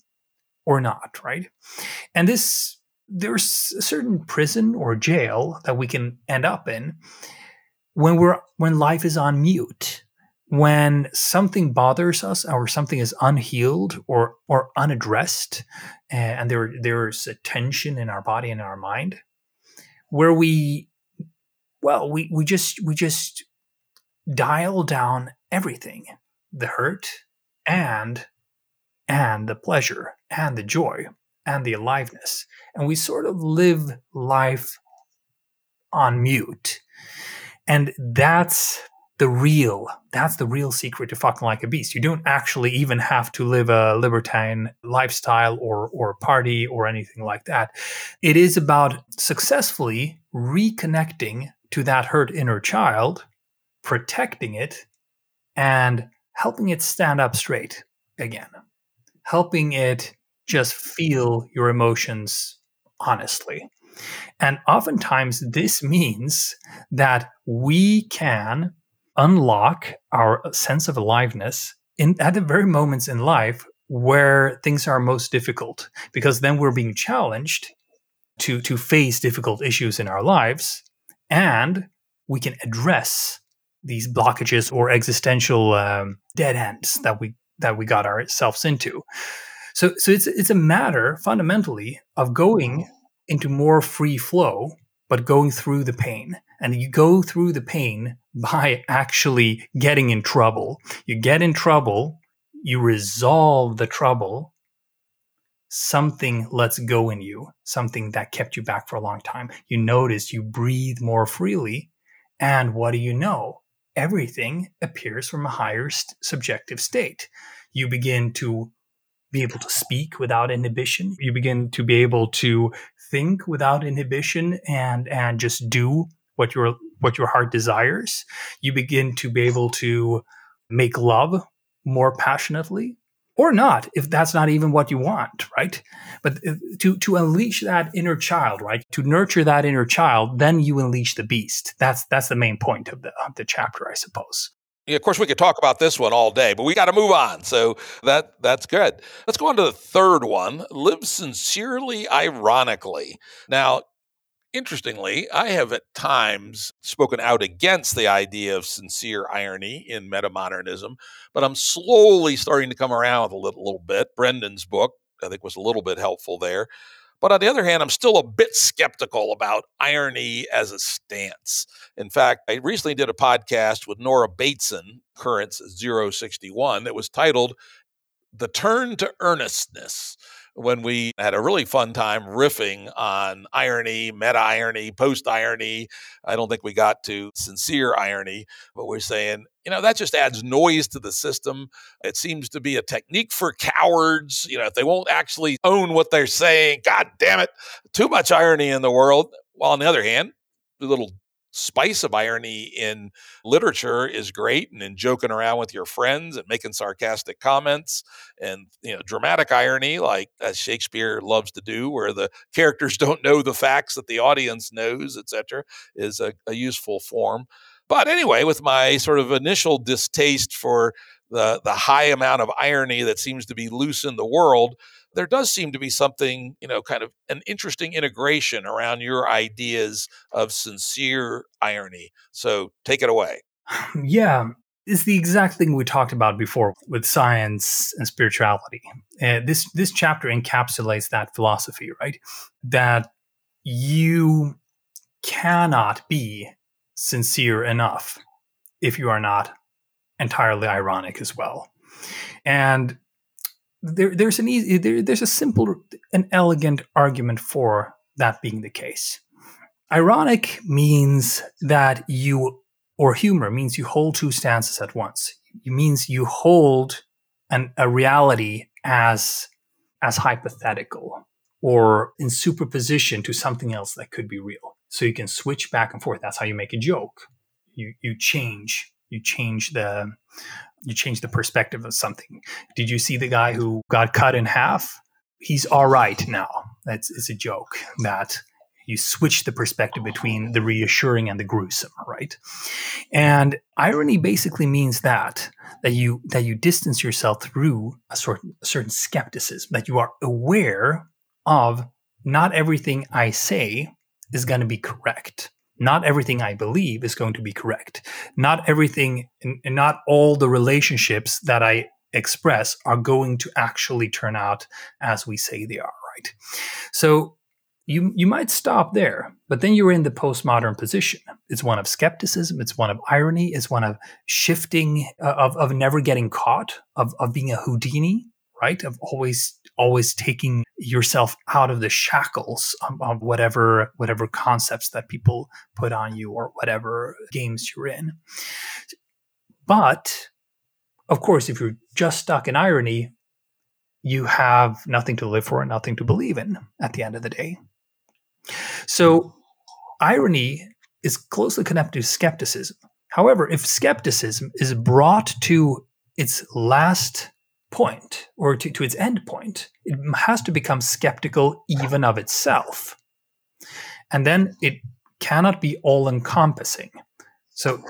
or not, right? And this, there's a certain prison or jail that we can end up in when we're, when life is on mute. When something bothers us or something is unhealed or, or unaddressed, and there, there's a tension in our body and our mind, where we well we we just we just dial down everything the hurt and and the pleasure and the joy and the aliveness. And we sort of live life on mute. And that's the real that's the real secret to fucking like a beast. You don't actually even have to live a libertine lifestyle or or party or anything like that. It is about successfully reconnecting to that hurt inner child protecting it and helping it stand up straight again, helping it just feel your emotions honestly. And oftentimes, this means that we can unlock our sense of aliveness in, at the very moments in life where things are most difficult, because then we're being challenged to, to face difficult issues in our lives and we can address these blockages or existential um, dead ends that we that we got ourselves into. So so it's it's a matter fundamentally of going into more free flow, but going through the pain. And you go through the pain by actually getting in trouble. You get in trouble, you resolve the trouble. Something lets go in you, something that kept you back for a long time. You notice you breathe more freely. And what do you know? Everything appears from a higher st- subjective state. You begin to be able to speak without inhibition. You begin to be able to think without inhibition and and just do what your what your heart desires. You begin to be able to make love more passionately. Or not if that's not even what you want right but uh, to to unleash that inner child right to nurture that inner child then you unleash the beast that's that's the main point of the of the chapter i suppose yeah, of course, we could talk about this one all day, but we got to move on. So that that's good. Let's go on to the third one. Live sincerely, ironically. Now, Interestingly, I have at times spoken out against the idea of sincere irony in metamodernism, but I'm slowly starting to come around a little, little bit. Brendan's book, I think, was a little bit helpful there. But on the other hand, I'm still a bit skeptical about irony as a stance. In fact, I recently did a podcast with Nora Bateson, Currents 061, that was titled The Turn to Earnestness when we had a really fun time riffing on irony, meta irony, post irony. I don't think we got to sincere irony, but we're saying, you know, that just adds noise to the system. It seems to be a technique for cowards. You know, if they won't actually own what they're saying, God damn it, too much irony in the world. While on the other hand, the little spice of irony in literature is great and in joking around with your friends and making sarcastic comments and you know dramatic irony like as shakespeare loves to do where the characters don't know the facts that the audience knows etc is a, a useful form. But anyway with my sort of initial distaste for the the high amount of irony that seems to be loose in the world there does seem to be something, you know, kind of an interesting integration around your ideas of sincere irony. So take it away. Yeah, it's the exact thing we talked about before with science and spirituality. Uh, this this chapter encapsulates that philosophy, right? That you cannot be sincere enough if you are not entirely ironic as well. And there, there's an easy, there, there's a simple and elegant argument for that being the case. Ironic means that you, or humor means you hold two stances at once. It means you hold an, a reality as as hypothetical or in superposition to something else that could be real. So you can switch back and forth. That's how you make a joke. You you change you change the you change the perspective of something. Did you see the guy who got cut in half? He's all right now. That's it's a joke that you switch the perspective between the reassuring and the gruesome, right? And irony basically means that that you that you distance yourself through a certain a certain skepticism that you are aware of not everything I say is going to be correct not everything I believe is going to be correct. Not everything and not all the relationships that I express are going to actually turn out as we say they are, right? So you you might stop there, but then you're in the postmodern position. It's one of skepticism, it's one of irony, it's one of shifting uh, of of never getting caught, of of being a Houdini, right? Of always always taking yourself out of the shackles of, of, whatever whatever concepts that people put on you or whatever games you're in. But of course, if you're just stuck in irony, you have nothing to live for and nothing to believe in at the end of the day. So irony is closely connected to skepticism. However, if skepticism is brought to its last point or to, to its end point, it has to become skeptical even of itself. And then it cannot be all encompassing. So,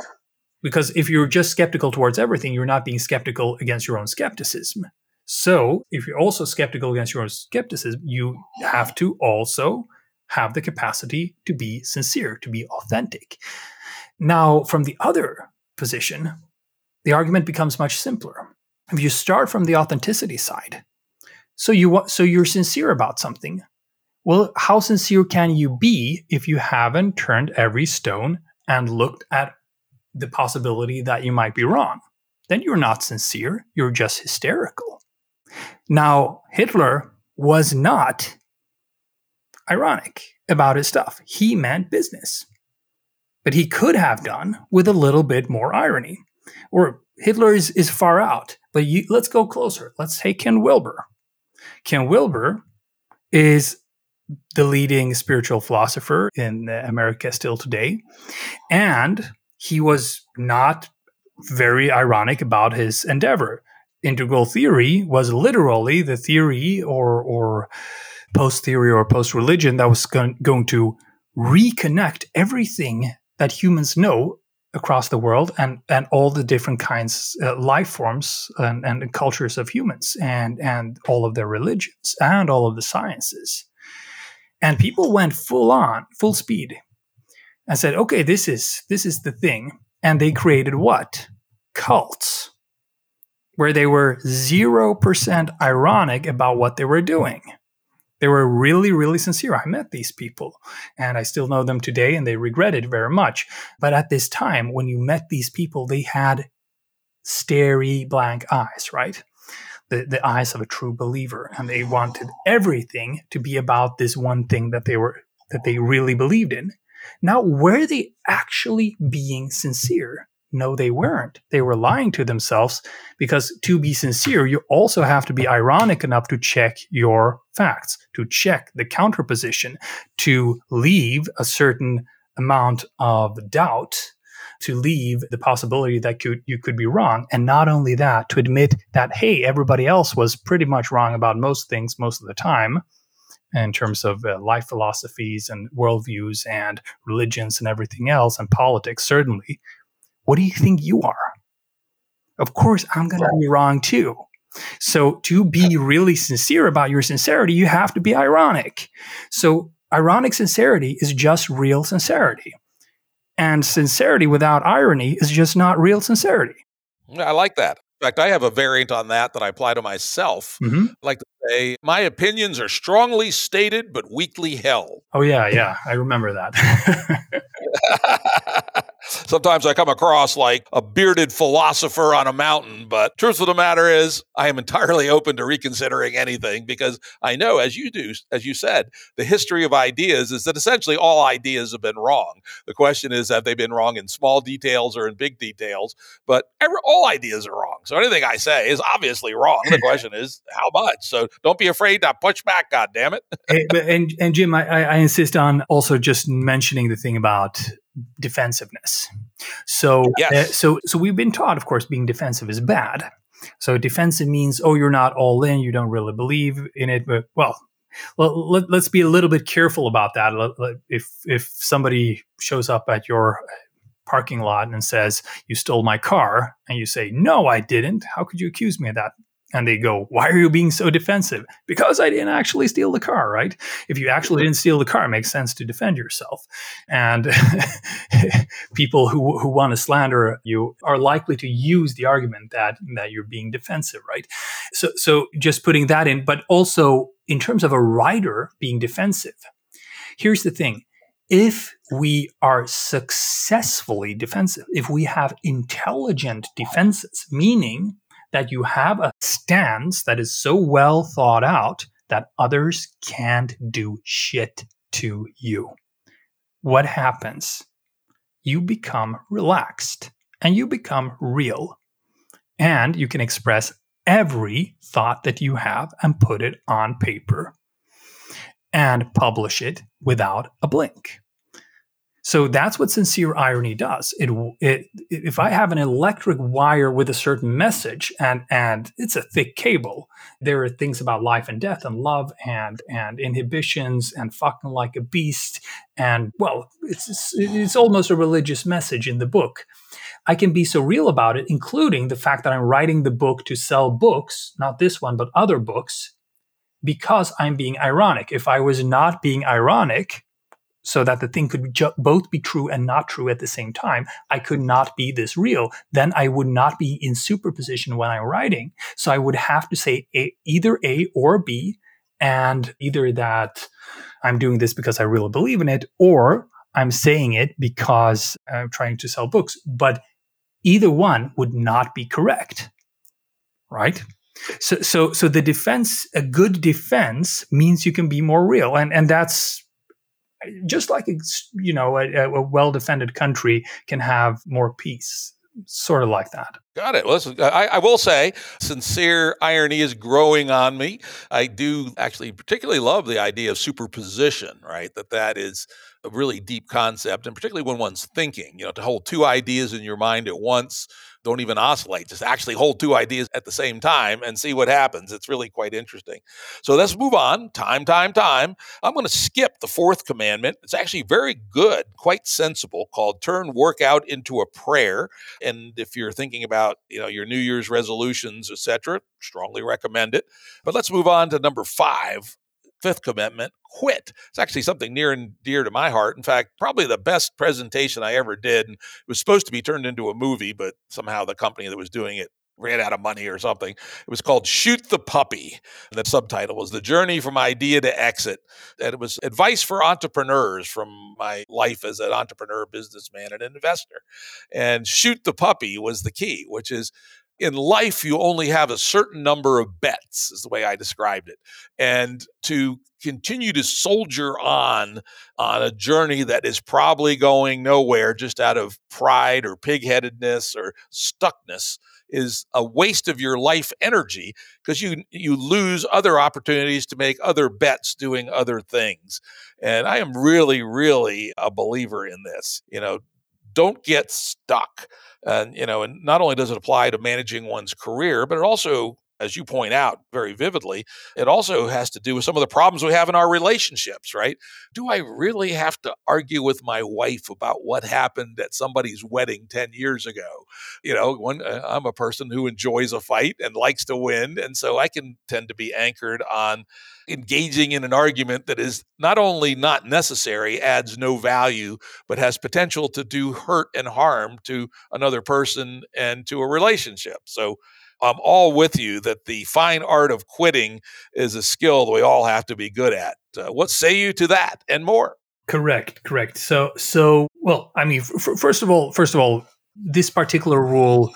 because if you're just skeptical towards everything, you're not being skeptical against your own skepticism. So, if you're also skeptical against your own skepticism, you have to also have the capacity to be sincere, to be authentic. Now, from the other position, the argument becomes much simpler if you start from the authenticity side, so you so you're sincere about something. Well, how sincere can you be if you haven't turned every stone and looked at the possibility that you might be wrong? Then you're not sincere, you're just hysterical. Now, Hitler was not ironic about his stuff. He meant business. But he could have done with a little bit more irony. Or Hitler is, is far out. But you, let's go closer. Let's take Ken Wilber. Ken Wilber is the leading spiritual philosopher in America still today. And he was not very ironic about his endeavor. integral theory was literally the theory or or post theory or post religion that was going, going to reconnect everything that humans know across the world and and all the different kinds uh, life forms and, and cultures of humans and and all of their religions and all of the sciences. And people went full on full speed and said okay this is this is the thing. And they created what? Cults where they were 0% ironic about what they were doing they were really, really sincere. I met these people and I still know them today and they regret it very much. But at this time, when you met these people, they had starey blank eyes, right? The, the eyes of a true believer. And they wanted everything to be about this one thing that they were that they really believed in. Now, were they actually being sincere? No, they weren't. They were lying to themselves because to be sincere, you also have to be ironic enough to check your facts, to check the counterposition, to leave a certain amount of doubt, to leave the possibility that could, you could be wrong. And not only that, to admit that, hey, everybody else was pretty much wrong about most things most of the time in terms of uh, life philosophies and worldviews and religions and everything else and politics, certainly. What do you think you are? Of course, I'm going to be wrong too. So, to be really sincere about your sincerity, you have to be ironic. So, ironic sincerity is just real sincerity. And sincerity without irony is just not real sincerity. I like that. In fact, I have a variant on that that I apply to myself. Mm-hmm. Like say, my opinions are strongly stated but weakly held. Oh, yeah, yeah. I remember that. Sometimes I come across like a bearded philosopher on a mountain, but truth of the matter is, I am entirely open to reconsidering anything because I know, as you do, as you said, the history of ideas is that essentially all ideas have been wrong. The question is, have they been wrong in small details or in big details? But every, all ideas are wrong. So anything I say is obviously wrong. The question is, how much? So don't be afraid to push back, God damn it. and, and, and Jim, I, I insist on also just mentioning the thing about defensiveness. So, yes. uh, so, so we've been taught, of course, being defensive is bad. So defensive means, oh, you're not all in, you don't really believe in it. But well, well let, us be a little bit careful about that. If if somebody shows up at your parking lot and says you stole my car, and you say, no, I didn't, how could you accuse me of that? And they go, Why are you being so defensive? Because I didn't actually steal the car, right? If you actually didn't steal the car, it makes sense to defend yourself. And people who, who want to slander you are likely to use the argument that, that you're being defensive, right? So, so just putting that in, but also in terms of a writer being defensive, here's the thing. If we are successfully defensive, if we have intelligent defenses, meaning that you have a stance that is so well thought out that others can't do shit to you. What happens? You become relaxed and you become real. And you can express every thought that you have and put it on paper and publish it without a blink. So that's what sincere irony does. It, it, if I have an electric wire with a certain message and and it's a thick cable, there are things about life and death and love and and inhibitions and fucking like a beast and well, it's it's almost a religious message in the book. I can be so real about it, including the fact that I'm writing the book to sell books, not this one, but other books, because I'm being ironic. If I was not being ironic, so that the thing could ju- both be true and not true at the same time. I could not be this real. Then I would not be in superposition when I'm writing. So I would have to say a, either A or B, and either that I'm doing this because I really believe in it, or I'm saying it because I'm trying to sell books. But either one would not be correct, right? So, so, so the defense, a good defense, means you can be more real, and and that's just like you know a, a well defended country can have more peace sort of like that Got it. Well, I, I, will say, sincere irony is growing on me. I do actually particularly love the idea of superposition, right? That that is a really deep concept, and particularly when one's thinking, you know, to hold two ideas in your mind at once don't even oscillate. Just actually hold two ideas at the same time and see what happens. It's really quite interesting. So let's move on. Time, time, time. I'm going to skip the fourth commandment. It's actually very good, quite sensible, called turn workout into a prayer. And if you're thinking about, you know, your New Year's resolutions, etc., strongly recommend it. But let's move on to number five fifth commitment, quit. It's actually something near and dear to my heart. In fact, probably the best presentation I ever did. And it was supposed to be turned into a movie, but somehow the company that was doing it ran out of money or something. It was called Shoot the Puppy. And the subtitle was The Journey from Idea to Exit. And it was advice for entrepreneurs from my life as an entrepreneur, businessman, and investor. And Shoot the Puppy was the key, which is in life, you only have a certain number of bets, is the way I described it. And to continue to soldier on on a journey that is probably going nowhere just out of pride or pigheadedness or stuckness is a waste of your life energy because you you lose other opportunities to make other bets doing other things. And I am really really a believer in this. You know, don't get stuck. And, you know, and not only does it apply to managing one's career, but it also as you point out very vividly, it also has to do with some of the problems we have in our relationships, right? Do I really have to argue with my wife about what happened at somebody's wedding 10 years ago? You know, when, uh, I'm a person who enjoys a fight and likes to win. And so I can tend to be anchored on engaging in an argument that is not only not necessary, adds no value, but has potential to do hurt and harm to another person and to a relationship. So I'm all with you that the fine art of quitting is a skill that we all have to be good at. Uh, what say you to that and more? Correct, correct. So, so well, I mean, f- first of all, first of all, this particular rule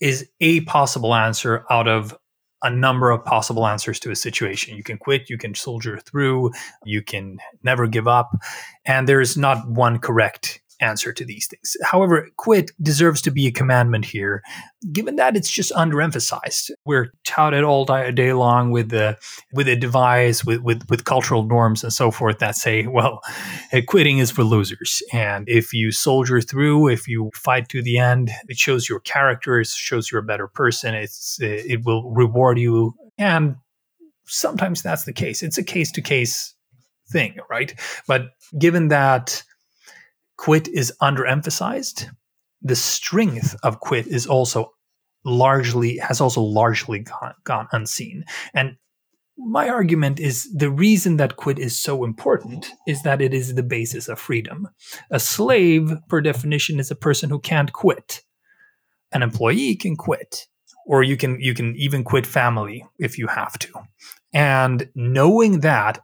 is a possible answer out of a number of possible answers to a situation. You can quit, you can soldier through, you can never give up, and there's not one correct answer to these things. However, quit deserves to be a commandment here, given that it's just underemphasized. We're touted all day long with the with a device, with, with with cultural norms and so forth that say, well, quitting is for losers, and if you soldier through, if you fight to the end, it shows your character, it shows you're a better person. It's it will reward you, and sometimes that's the case. It's a case to case thing, right? But given that quit is underemphasized. The strength of quit is also largely has also largely gone, gone unseen. And my argument is the reason that quit is so important is that it is the basis of freedom. A slave, per definition, is a person who can't quit. An employee can quit, or you can you can even quit family if you have to. And knowing that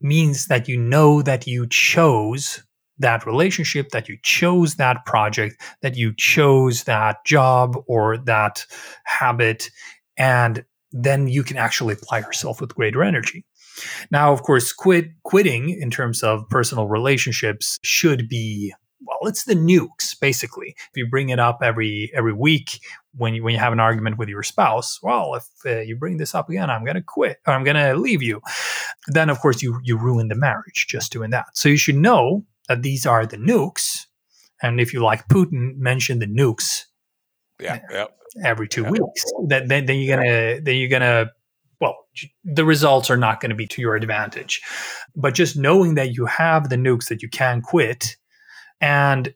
means that you know that you chose that relationship, that you chose that project, that you chose that job or that habit, and then you can actually apply yourself with greater energy. Now, of course, quit quitting in terms of personal relationships should be well, it's the nukes basically. If you bring it up every every week when you when you have an argument with your spouse, well, if uh, you bring this up again, I'm going to quit or I'm going to leave you. Then, of course, you you ruin the marriage just doing that. So you should know that these are the nukes. And if you like Putin, mention the nukes. Yeah, yeah. Every two yeah. weeks, then, then then you're gonna then you're gonna well, the results are not going to be to your advantage. But just knowing that you have the nukes that you can quit and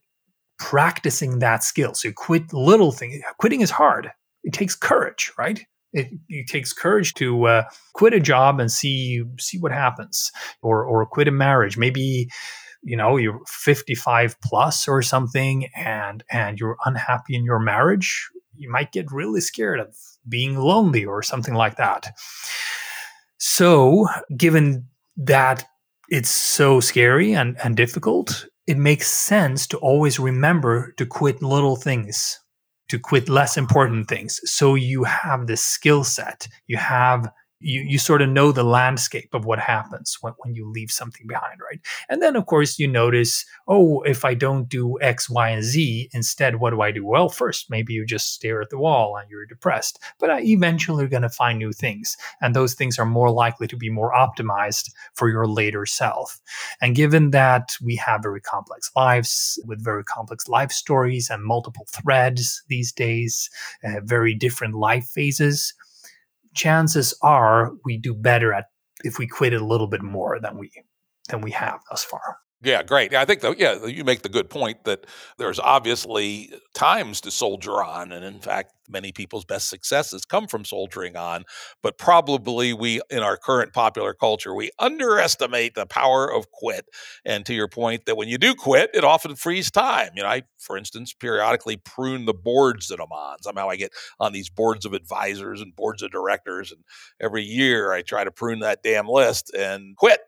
practicing that skill. So you quit little things. Quitting is hard. It takes courage, right? It, it takes courage to uh, quit a job and see see what happens, or or quit a marriage. Maybe you know you're 55 plus or something and and you're unhappy in your marriage you might get really scared of being lonely or something like that. So given that it's so scary and, and difficult it makes sense to always remember to quit little things to quit less important things. So you have this skill set. You have you, you sort of know the landscape of what happens when, when you leave something behind, right? And then, of course, you notice, oh, if I don't do X, Y, and Z, instead, what do I do? Well, first, maybe you just stare at the wall and you're depressed, but I eventually you're going to find new things. And those things are more likely to be more optimized for your later self. And given that we have very complex lives with very complex life stories and multiple threads these days, uh, very different life phases, chances are we do better at if we quit it a little bit more than we than we have thus far. Yeah, great. I think that yeah, you make the good point that there's obviously times to soldier on, and in fact, many people's best successes come from soldiering on. But probably we, in our current popular culture, we underestimate the power of quit. And to your point, that when you do quit, it often frees time. You know, I, for instance, periodically prune the boards that I'm on. Somehow I get on these boards of advisors and boards of directors, and every year I try to prune that damn list and quit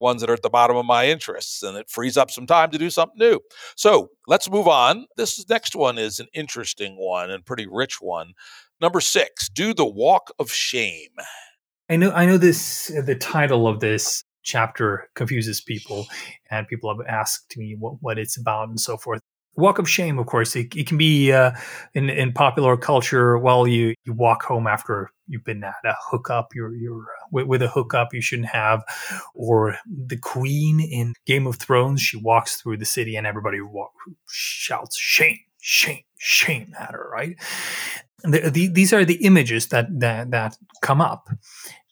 ones that are at the bottom of my interests, and it frees up some time to do something new. So let's move on. This next one is an interesting one and pretty rich one. Number six, do the walk of shame. I know. I know this. Uh, the title of this chapter confuses people, and people have asked me what, what it's about and so forth walk of shame of course. It, it can be uh, in, in popular culture well you, you walk home after you've been at a hookup you're, you're uh, with, with, a hookup you shouldn't have or the queen in game of thrones she walks through the city and everybody walk, shouts shame shame shame at her right? The, the, these are the images that, that that come up.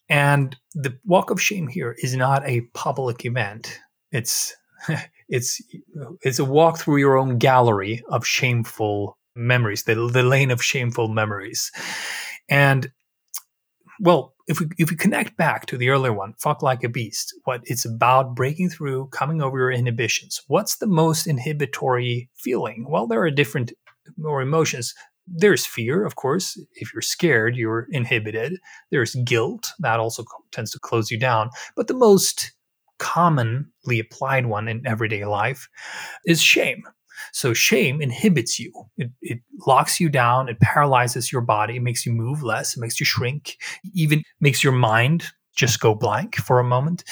And the walk of shame here is not a public event. It's it's it's a walk through your own gallery of shameful memories, the, the lane of shameful memories. And well, if we if we connect back to the earlier one, fuck like a beast, what it's about breaking through, coming over your inhibitions. What's the most inhibitory feeling? Well, there are different emotions. There's fear, of course. If you're scared, you're inhibited. There's guilt that also tends to close you down. But the most commonly applied one in everyday life is shame. So shame inhibits you. It, it, locks you down. It paralyzes your body. It makes you move less. It makes you shrink. Even makes your mind just go blank for a moment.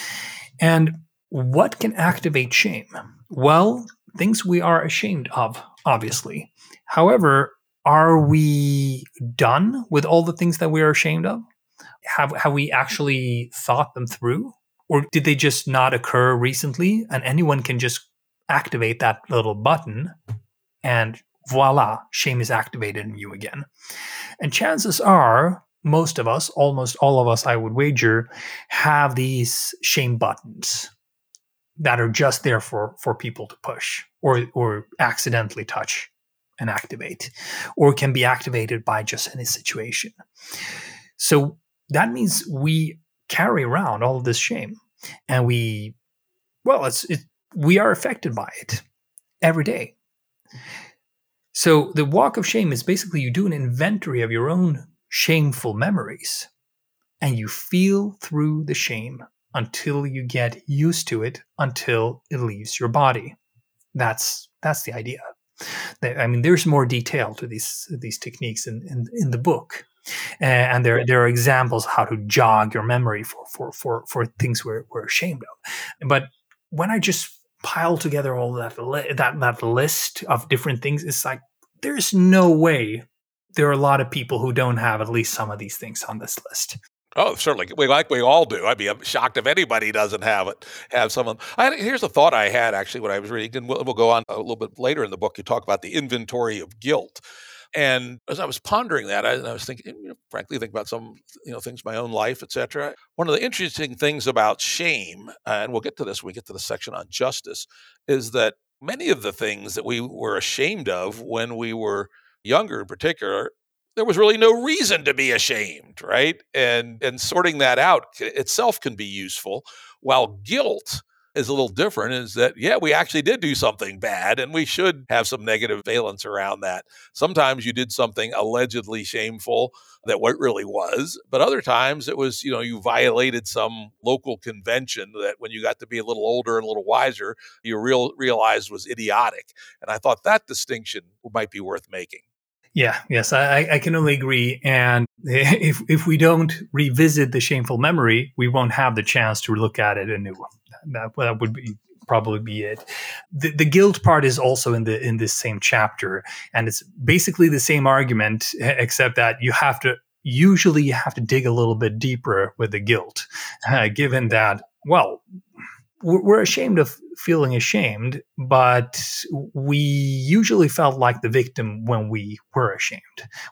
And what can activate shame? Well, things we are ashamed of, obviously. However, are we done with all the things that we are ashamed of? Have, have we actually thought them through? Or did they just not occur recently and anyone can just activate that little button and voila, shame is activated in you again? And chances are, most of us, almost all of us, I would wager, have these shame buttons that are just there for, for people to push or, or accidentally touch and activate, or can be activated by just any situation. So that means we carry around all of this shame. And we well it's it, we are affected by it every day. So the walk of shame is basically you do an inventory of your own shameful memories and you feel through the shame until you get used to it until it leaves your body. That's that's the idea. I mean there's more detail to these these techniques in in, in the book Uh, and there there are examples how to jog your memory for for for for things we're we're ashamed of. But when I just pile together all that li- that that list of different things, it's like there's no way there are a lot of people who don't have at least some of these things on this list. Oh, certainly. We like we all do. I'd be shocked if anybody doesn't have it. Have some of them. I, here's a thought I had actually when I was reading, and we'll, we'll, go on a little bit later in the book. You talk about the inventory of guilt, and as I was pondering that, I, I was thinking, you know, frankly, think about some, you know, things, my own life, etc. One of the interesting things about shame, uh, and we'll get to this when we get to the section on justice, is that many of the things that we were ashamed of when we were younger, in particular, there was really no reason to be ashamed, right? And and sorting that out itself can be useful. While guilt is a little different is that, yeah, we actually did do something bad and we should have some negative valence around that. Sometimes you did something allegedly shameful that what really was, but other times it was, you know, you violated some local convention that when you got to be a little older and a little wiser, you real realized was idiotic. And I thought that distinction might be worth making. Yeah, yes, I, I can only agree. And if if we don't revisit the shameful memory, we won't have the chance to look at it anew. That, that would be probably be it. The, the guilt part is also in the in this same chapter, and it's basically the same argument, except that you have to usually you have to dig a little bit deeper with the guilt, uh, given that well we're ashamed of feeling ashamed, but we usually felt like the victim when we were ashamed.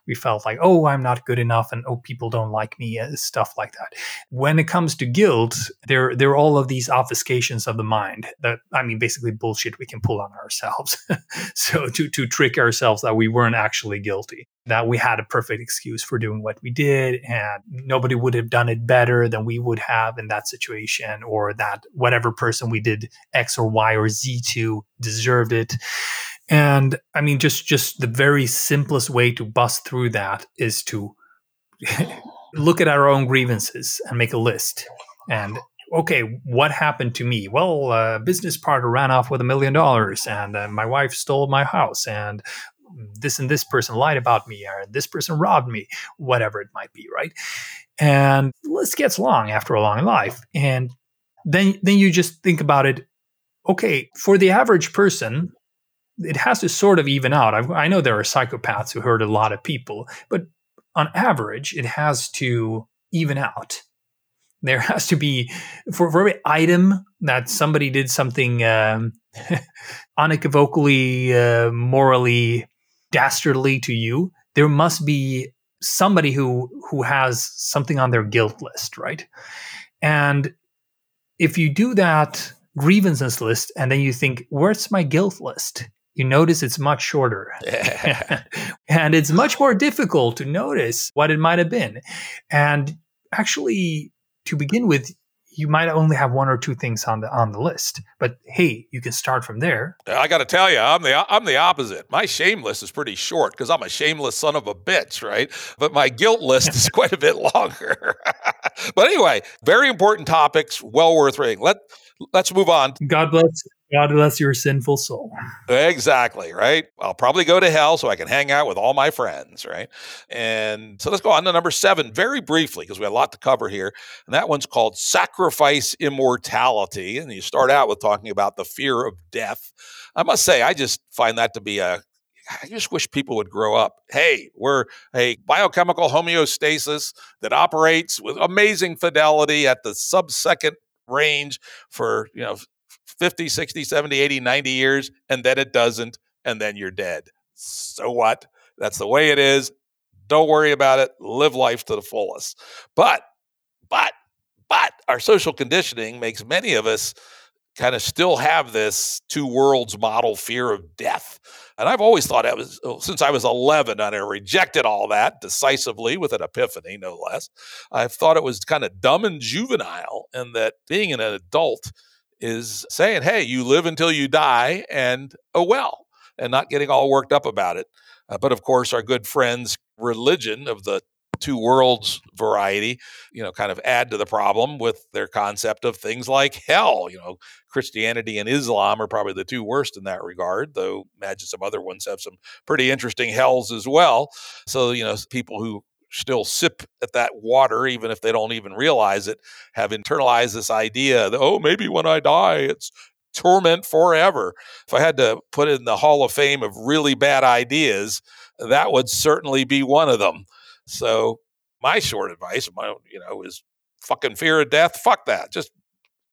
We felt like, oh, I'm not good enough, and oh, people don't like me, stuff like that. When it comes to guilt, there there are all of these obfuscations of the mind that I mean, basically bullshit we can pull on ourselves. so to to trick ourselves that we weren't actually guilty that we had a perfect excuse for doing what we did and nobody would have done it better than we would have in that situation or that whatever person we did x or y or z to deserved it and i mean just just the very simplest way to bust through that is to look at our own grievances and make a list and okay, what happened to me? Well, a business partner ran off with a million dollars, and uh, my wife stole my house, and this and this person lied about me or this person robbed me, whatever it might be, right? And the list gets long after a long life. And then then you just think about it, okay, for the average person, it has to sort of even out. I, I know there are psychopaths who hurt a lot of people, but on average, it has to even out there has to be for, for every item that somebody did something um, unequivocally uh, morally dastardly to you, there must be somebody who who has something on their guilt list, right? And if you do that grievances list and then you think, where's my guilt list? You notice it's much shorter. and it's much more difficult to notice what it might have been. And actually, to begin with, you might only have one or two things on the on the list. But hey, you can start from there. I got to tell you, I'm the I'm the opposite. My shame list is pretty short because I'm a shameless son of a bitch, right? But my guilt list is quite a bit longer. but anyway, very important topics, well worth reading. Let let's move on. God bless God bless your sinful soul. Exactly, right? I'll probably go to hell so I can hang out with all my friends, right? And so let's go on to number seven very briefly because we have a lot to cover here. And that one's called Sacrifice Immortality. And you start out with talking about the fear of death. I must say, I just find that to be a I just wish people would grow up. Hey, we're a biochemical homeostasis that operates with amazing fidelity at the sub-second range for you know 50, 60, 70, 80, 90 years, and then it doesn't, and then you're dead. So what? That's the way it is. Don't worry about it. Live life to the fullest. But, but, but our social conditioning makes many of us kind of still have this two worlds model fear of death. And I've always thought I was, oh, since I was 11, and I rejected all that decisively with an epiphany, no less. I've thought it was kind of dumb and juvenile, and that being an adult is saying, hey, you live until you die and oh well, and not getting all worked up about it. Uh, but of course, our good friends' religion of the two worlds variety, you know, kind of add to the problem with their concept of things like hell. You know, Christianity and Islam are probably the two worst in that regard, though imagine some other ones have some pretty interesting hells as well. So, you know, people who still sip at that water, even if they don't even realize it, have internalized this idea that, oh, maybe when I die, it's torment forever. If I had to put in the Hall of Fame of really bad ideas, that would certainly be one of them. So, my short advice, my you know, is fucking fear of death. Fuck that. Just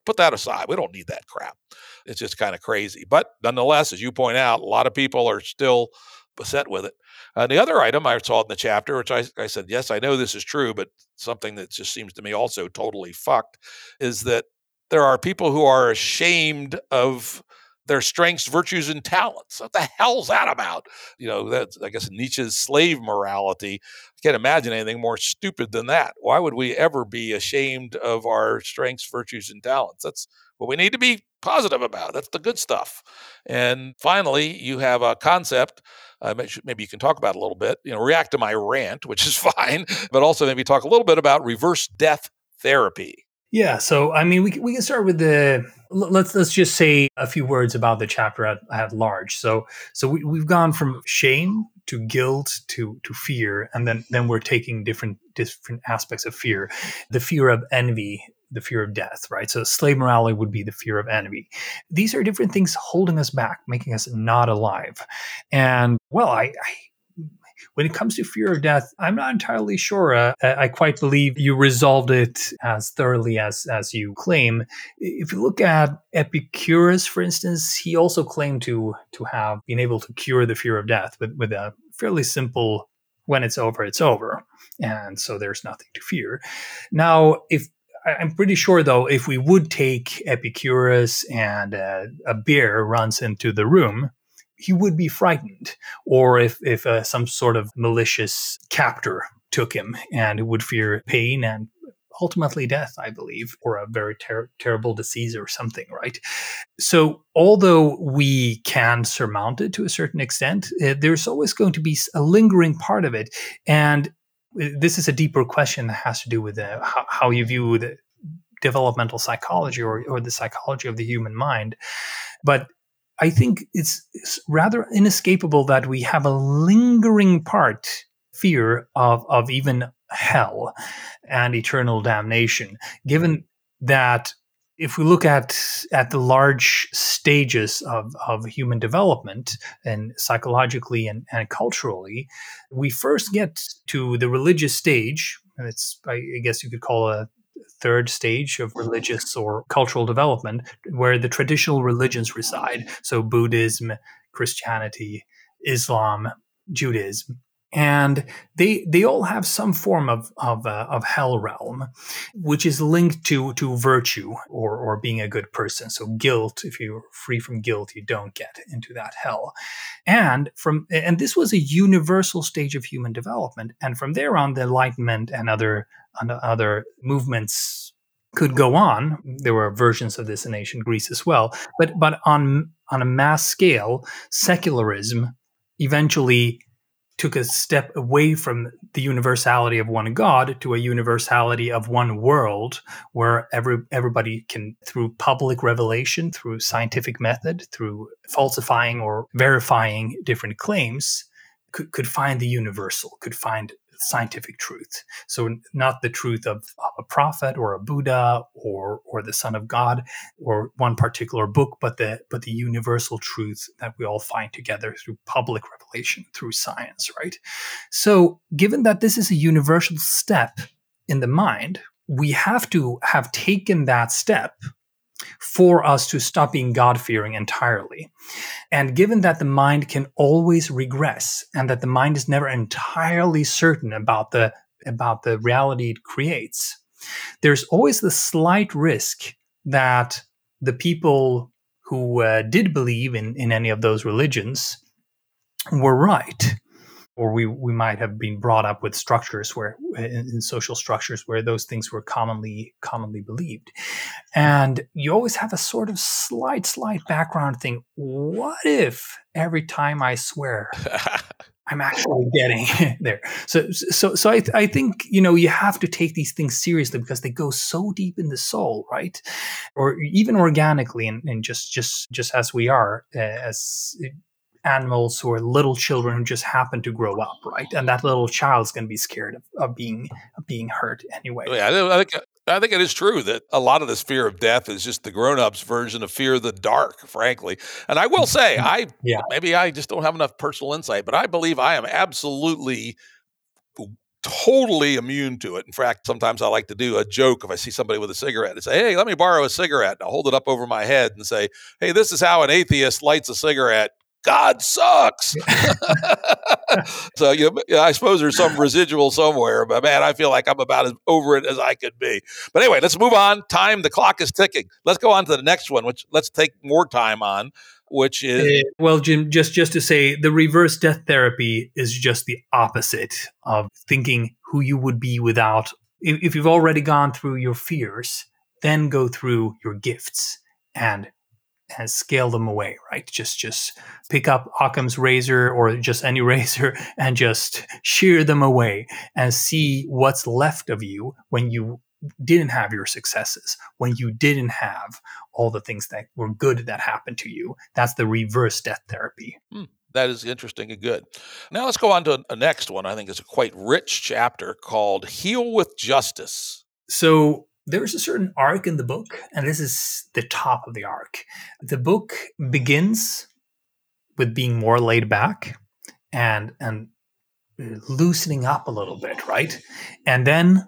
put that aside. We don't need that crap. It's just kind of crazy. But nonetheless, as you point out, a lot of people are still beset with it. Uh, the other item I saw in the chapter, which I, I said, yes, I know this is true, but something that just seems to me also totally fucked, is that there are people who are ashamed of their strengths, virtues, and talents. What the hell's that about? You know, that's I guess Nietzsche's slave morality. I can't imagine anything more stupid than that. Why would we ever be ashamed of our strengths, virtues, and talents? That's what we need to be positive about. That's the good stuff. And finally, you have a concept uh, maybe you can talk about a little bit. You know, react to my rant, which is fine, but also maybe talk a little bit about reverse death therapy. Yeah, so I mean, we we can start with the let's let's just say a few words about the chapter at, at large. So so we, we've gone from shame to guilt to to fear, and then then we're taking different different aspects of fear, the fear of envy, the fear of death, right? So slave morality would be the fear of envy. These are different things holding us back, making us not alive. And well, I, I when it comes to fear of death, I'm not entirely sure. Uh, I quite believe you resolved it as thoroughly as as you claim. If you look at Epicurus, for instance, he also claimed to to have been able to cure the fear of death with with a fairly simple "when it's over, it's over," and so there's nothing to fear. Now, if I'm pretty sure, though, if we would take Epicurus and uh, a bear runs into the room, he would be frightened. Or if, if uh, some sort of malicious captor took him and would fear pain and ultimately death, I believe, or a very ter- terrible disease or something, right? So, although we can surmount it to a certain extent, uh, there's always going to be a lingering part of it. And uh, this is a deeper question that has to do with uh, how, how, you view the developmental psychology or, or the psychology of the human mind. But I think it's, it's rather inescapable that we have a lingering part fear of of even hell and eternal damnation given that if we look at at the large stages of, of human development and psychologically and, and culturally we first get to the religious stage. It's I guess you could call a third stage of religious or cultural development where the traditional religions reside. So Buddhism, Christianity, Islam, Judaism. And they they all have some form of of, uh, of hell realm, which is linked to to virtue or or being a good person. So guilt, if you're free from guilt, you don't get into that hell. And from and this was a universal stage of human development. And from there on, the Enlightenment and other and other movements could go on. There were versions of this in ancient Greece as well, but but on on a mass scale, secularism eventually took a step away from the universality of one God to a universality of one world, where every everybody can, through public revelation, through scientific method, through falsifying or verifying different claims, could, could find the universal, could find scientific truth. So not the truth of, of, a prophet or a Buddha or or the Son of God or one particular book, but the but the universal truth that we all find together through public revelation, through science, right? So given that this is a universal step in the mind, we have to have taken that step for us to stop being God fearing entirely. And given that the mind can always regress and that the mind is never entirely certain about the, about the reality it creates, there's always the slight risk that the people who uh, did believe in, in any of those religions were right or we, we might have been brought up with structures where in, in, social structures where those things were commonly commonly believed. And you always have a sort of slight slight background thing. What if every time i swear i'm actually getting there? So so so I, th- I think you know you have to take these things seriously because they go so deep in the soul right? Or even organically and, and just just just as we are uh, as animals who are little children who just happen to grow up, right? And that little child's going to be scared of, of being of being hurt anyway. Yeah, I think I think it is true that a lot of this fear of death is just the grown-ups version of fear of the dark, frankly. And I will say, mm-hmm. I yeah. maybe I just don't have enough personal insight, but I believe I am absolutely totally immune to it. In fact, sometimes I like to do a joke if I see somebody with a cigarette and say, Hey, let me borrow a cigarette. And I'll hold it up over my head and say, Hey, this is how an atheist lights a cigarette. God sucks. so you know, I suppose there's some residual somewhere, but man, I feel like I'm about as over it as I could be. But anyway, let's move on. Time, the clock is ticking. Let's go on to the next one, which let's take more time on, which is uh, well, Jim. Just just to say, the reverse death therapy is just the opposite of thinking who you would be without. If, if you've already gone through your fears, then go through your gifts and and scale them away, right? Just just pick up Occam's razor or just any razor and just shear them away and see what's left of you when you didn't have your successes, when you didn't have all the things that were good that happened to you. That's the reverse death therapy. Hmm. That is interesting and good. Now let's go on to a next one. I think it's a quite rich chapter called Heal with Justice. So there's a certain arc in the book, and this is the top of the arc. The book begins with being more laid back and and loosening up a little bit, right? And then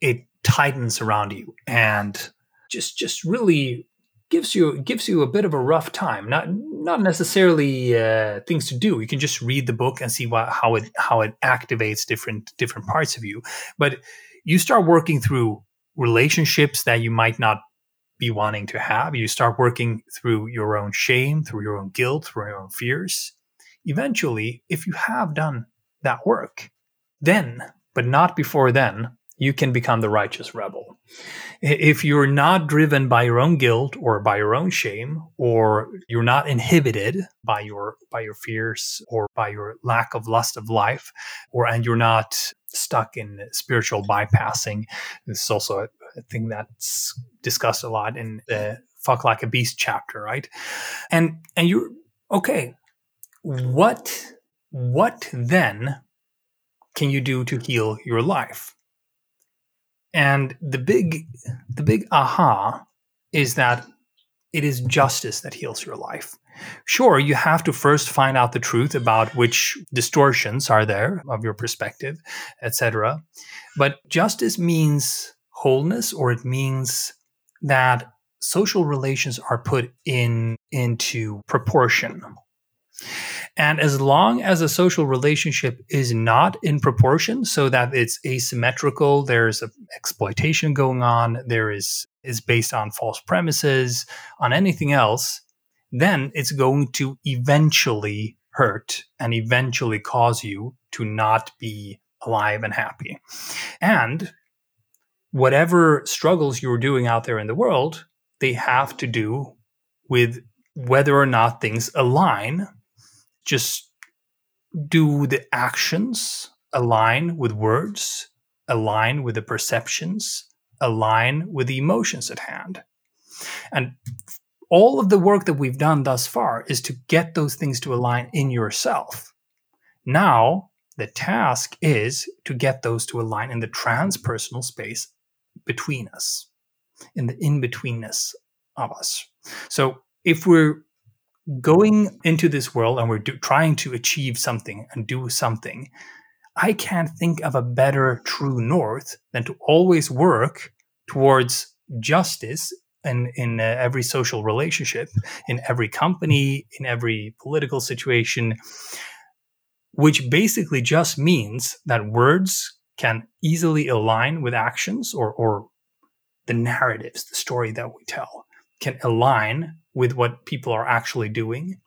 it tightens around you and just just really gives you gives you a bit of a rough time. Not not necessarily uh, things to do. You can just read the book and see what, how it how it activates different different parts of you. But you start working through relationships that you might not be wanting to have. You start working through your own shame, through your own guilt, through your own fears. Eventually, if you have done that work, then, but not before then, you can become the righteous rebel. If you're not driven by your own guilt or by your own shame, or you're not inhibited by your by your fears or by your lack of lust of life, or and you're not stuck in spiritual bypassing, this is also a, thing that's discussed a lot in the "fuck like a beast" chapter, right? And and you're okay. What what then can you do to heal your life? And the big the big aha is that it is justice that heals your life. Sure, you have to first find out the truth about which distortions are there of your perspective, etc. But justice means wholeness or it means that social relations are put in into proportion. And as long as a social relationship is not in proportion, so that it's asymmetrical, there's exploitation going on, there is is based on false premises, on anything else, then it's going to eventually hurt and eventually cause you to not be alive and happy. And whatever struggles you're doing out there in the world, they have to do with whether or not things align just do the actions align with words, align with the perceptions, align with the emotions at hand. And all of the work that we've done thus far is to get those things to align in yourself. Now, the task is to get those to align in the transpersonal space between us, in the in betweenness of us. So, if we're going into this world and we're do, trying to achieve something and do something, I can't think of a better true north than to always work towards justice in, in uh, every social relationship, in every company, in every political situation, which basically just means that words can easily align with actions or, or the narratives, the story that we tell can align with what people are actually doing,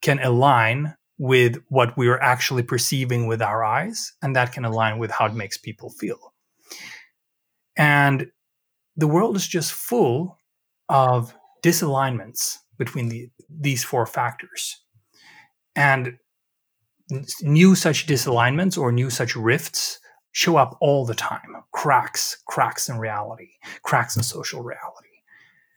can align with what we are actually perceiving with our eyes, and that can align with how it makes people feel. And the world is just full of disalignments between the, these four factors. And new such disalignments or new such rifts show up all the time cracks, cracks in reality, cracks in social reality.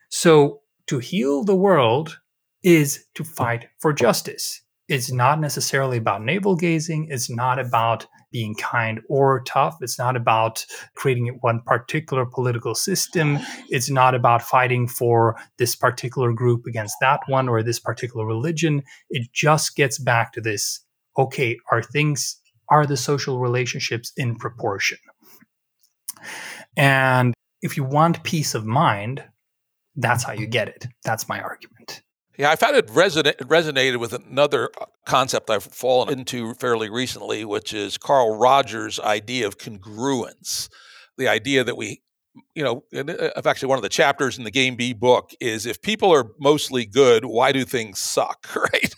So to heal the world is to fight for justice. It's not necessarily about navel gazing. It's not about being kind or tough. It's not about creating one particular political system. It's not about fighting for this particular group against that one or this particular religion. It just gets back to this okay, are things, are the social relationships in proportion? And if you want peace of mind, that's how you get it. That's my argument. Yeah, I found it resonate, resonated with another concept I've fallen into fairly recently, which is Carl Rogers' idea of congruence. The idea that we you know, uh, actually one of the chapters in the Game B book is if people are mostly good, why do things suck, right?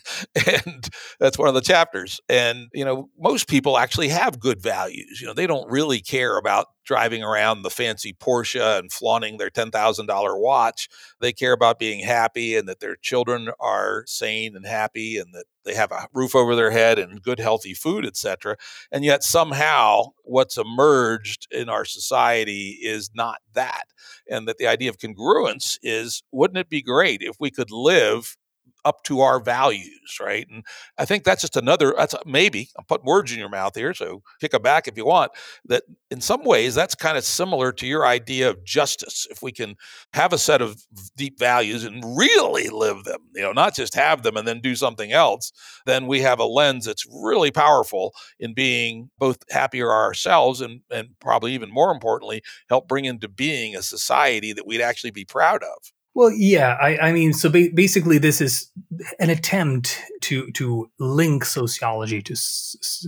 And that's one of the chapters. And you know, most people actually have good values. You know, they don't really care about driving around the fancy Porsche and flaunting their $10,000 watch. They care about being happy and that their children are sane and happy and that they have a roof over their head and good healthy food, etc. And yet somehow what's emerged in our society is not that. And that the idea of congruence is wouldn't it be great if we could live up to our values, right? And I think that's just another, that's maybe, I'm putting words in your mouth here, so kick it back if you want, that in some ways that's kind of similar to your idea of justice. If we can have a set of deep values and really live them, you know, not just have them and then do something else, then we have a lens that's really powerful in being both happier ourselves and, and probably even more importantly, help bring into being a society that we'd actually be proud of. Well, yeah, I, I mean, so ba- basically, this is an attempt to to link sociology to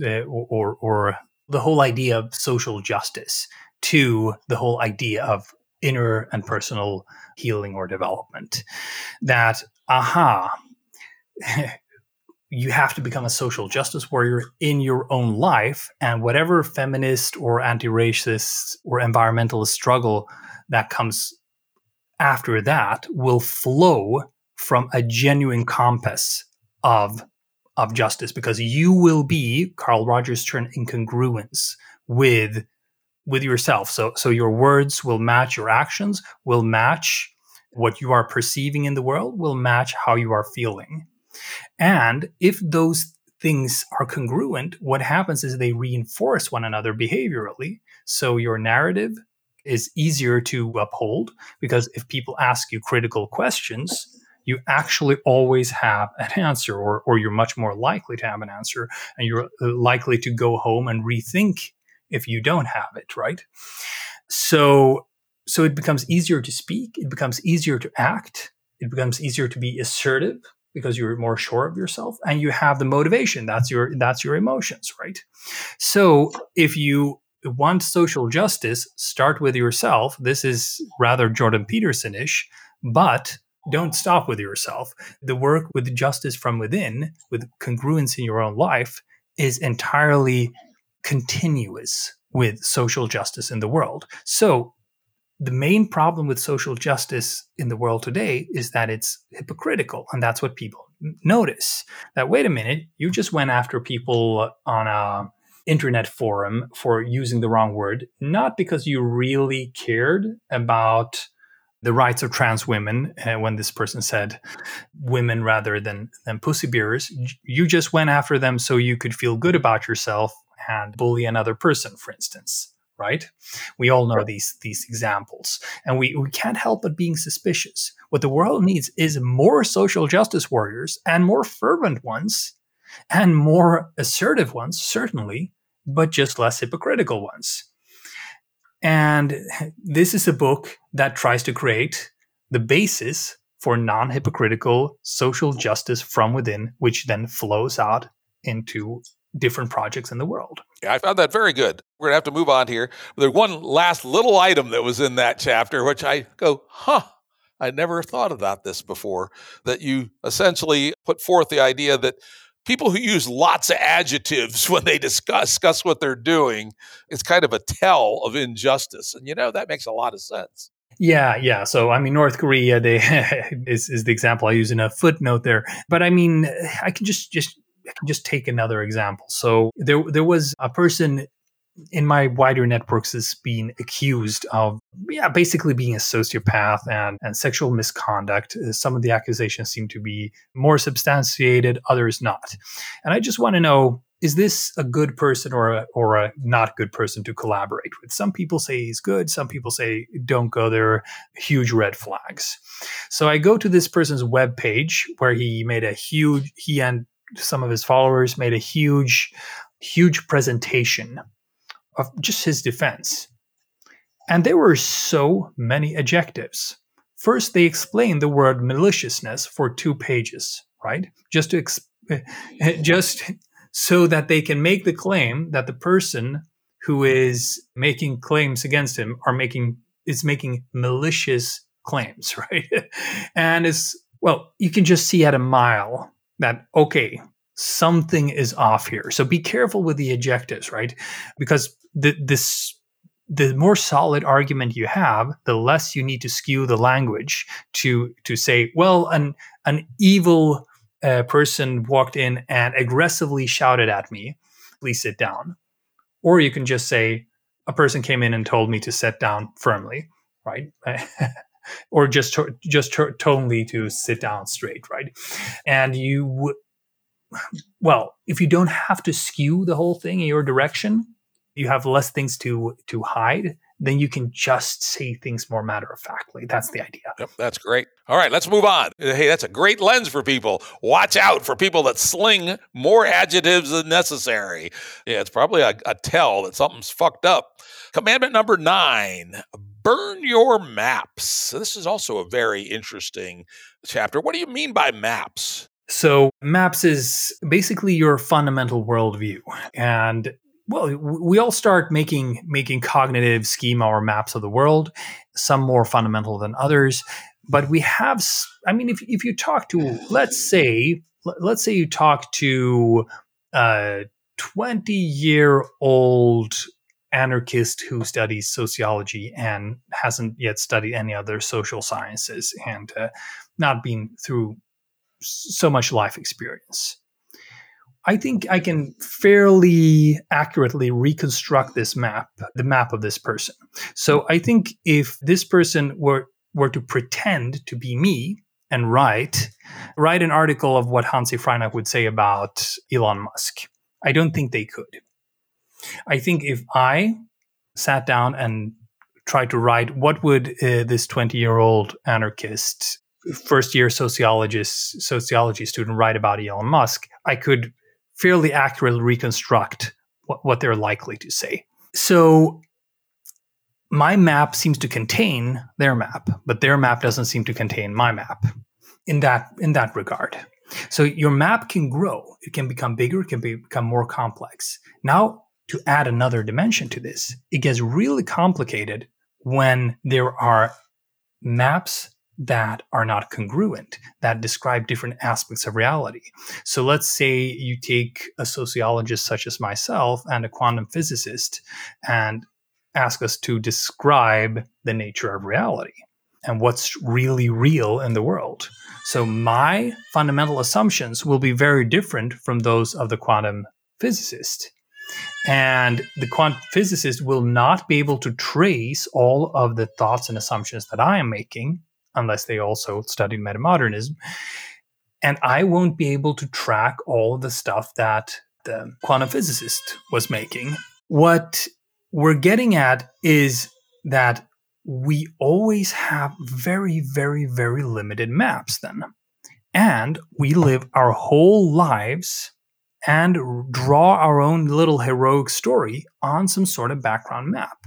uh, or or the whole idea of social justice to the whole idea of inner and personal healing or development. That aha, you have to become a social justice warrior in your own life, and whatever feminist or anti-racist or environmentalist struggle that comes after that will flow from a genuine compass of of justice because you will be Carl Rogers term in congruence with with yourself. So so your words will match your actions, will match what you are perceiving in the world, will match how you are feeling. And if those things are congruent, what happens is they reinforce one another behaviorally. So your narrative is easier to uphold because if people ask you critical questions, you actually always have an answer, or, or you're much more likely to have an answer, and you're uh, likely to go home and rethink if you don't have it, right? So, so it becomes easier to speak, it becomes easier to act, it becomes easier to be assertive because you're more sure of yourself and you have the motivation that's your that's your emotions right so if you want social justice, start with yourself. This is rather Jordan Peterson ish, but don't stop with yourself. The work with justice from within, with congruence in your own life, is entirely continuous with social justice in the world. So, the main problem with social justice in the world today is that it's hypocritical. And that's what people notice. That, wait a minute, you just went after people on a internet forum for using the wrong word, not because you really cared about the rights of trans women uh, when this person said women rather than than pussy bearers. You just went after them so you could feel good about yourself and bully another person for instance right? We all know these these examples. And we, we can't help but being suspicious. What the world needs is more social justice warriors and more fervent ones and more assertive ones certainly but just less hypocritical ones. And this is a book that tries to create the basis for non hypocritical social justice from within, which then flows out into different projects in the world. Yeah, I found that very good. We're going to have to move on here. There's one last little item that was in that chapter, which I go, huh, I never thought about this before. That you essentially put forth the idea that people who use lots of adjectives when they discuss, discuss what they're doing, it's kind of a tell of injustice. And you know, that makes a lot of sense. Yeah, yeah. So I mean, North Korea they is, is the example I use in a footnote there. But I mean, I can just just I can just take another example. So there there was a person in my wider networks is being accused of yeah basically being a sociopath and, and sexual misconduct. Uh, some of the accusations seem to be more substantiated others not. And i just want to know is this a good person or a, or a not good person to collaborate with? Some people say he's good some people say don't go there. Huge red flags. So i go to this person's web page where he made a huge he and some of his followers made a huge huge presentation of just his defense. And there were so many adjectives. First, they explained the word maliciousness for two pages, right? Just to ex- just so that they can make the claim that the person who is making claims against him are making is making malicious claims, right? and it's well, you can just see at a mile that okay, something is off here. So be careful with the adjectives, right? Because the, this the more solid argument you have, the less you need to skew the language to to say, well, an an evil uh, person walked in and aggressively shouted at me, please sit down. Or you can just say, a person came in and told me to sit down firmly, right? or just to, just to, me to sit down straight, right? And you well, if you don't have to skew the whole thing in your direction, you have less things to to hide then you can just say things more matter of factly. That's the idea. Yep, that's great. All right, let's move on. Hey, that's a great lens for people. Watch out for people that sling more adjectives than necessary. Yeah, it's probably a, a tell that something's fucked up. Commandment number nine burn your maps. This is also a very interesting chapter. What do you mean by maps? So, maps is basically your fundamental worldview. And well, we all start making making cognitive schema or maps of the world, some more fundamental than others. But we have, I mean, if if you talk to, let's say, let's say you talk to a twenty year old anarchist who studies sociology and hasn't yet studied any other social sciences and uh, not been through so much life experience I think I can fairly accurately reconstruct this map, the map of this person. So I think if this person were were to pretend to be me and write write an article of what Hanzi Freinacht would say about Elon Musk, I don't think they could. I think if I sat down and tried to write what would uh, this 20 year old anarchist first year sociologist sociology student write about Elon Musk, I could fairly accurately reconstruct what, what they're likely to say. So my map seems to contain their map, but their map doesn't seem to contain my map in that in that regard. So your map can grow, it can become bigger, it can be, become more complex. Now, to add another dimension to this, it gets really complicated when there are maps that are not congruent, that describe different aspects of reality. So let's say you take a sociologist such as myself and a quantum physicist and ask us to describe the nature of reality and what's really real in the world. So my fundamental assumptions will be very different from those of the quantum physicist. And the quantum physicist will not be able to trace all of the thoughts and assumptions that I am making unless they also studied metamodernism. And I won't be able to track all the stuff that the quantum physicist was making. What we're getting at is that we always have very, very, very limited maps then. And we live our whole lives and draw our own little heroic story on some sort of background map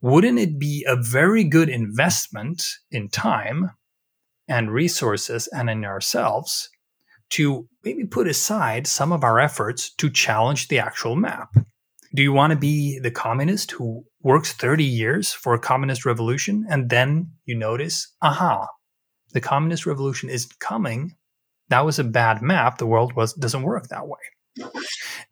wouldn't it be a very good investment in time and resources and in ourselves to maybe put aside some of our efforts to challenge the actual map? Do you want to be the communist who works 30 years for a communist revolution and then you notice, aha, the communist revolution isn't coming. That was a bad map. The world was doesn't work that way.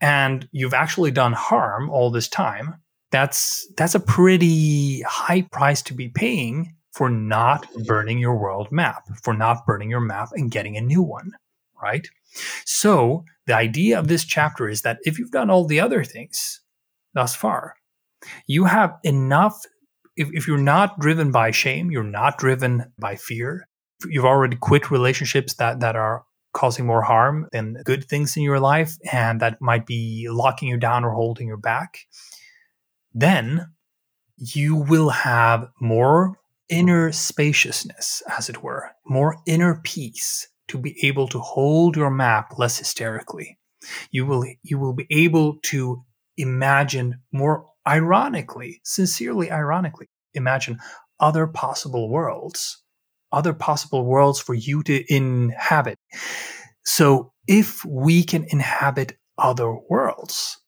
And you've actually done harm all this time that's that's a pretty high price to be paying for not mm-hmm. burning your world map, for not burning your map and getting a new one, right? So, the idea of this chapter is that if you've done all the other things thus far, you have enough. If, if you're not driven by shame, you're not driven by fear, you've already quit relationships that, that are causing more harm than good things in your life and that might be locking you down or holding you back then you will have more inner spaciousness, as it were, more inner peace to be able to hold your map less hysterically. You will, you will be able to imagine more ironically, sincerely ironically, imagine other possible worlds, other possible worlds for you to inhabit. So if we can inhabit other worlds,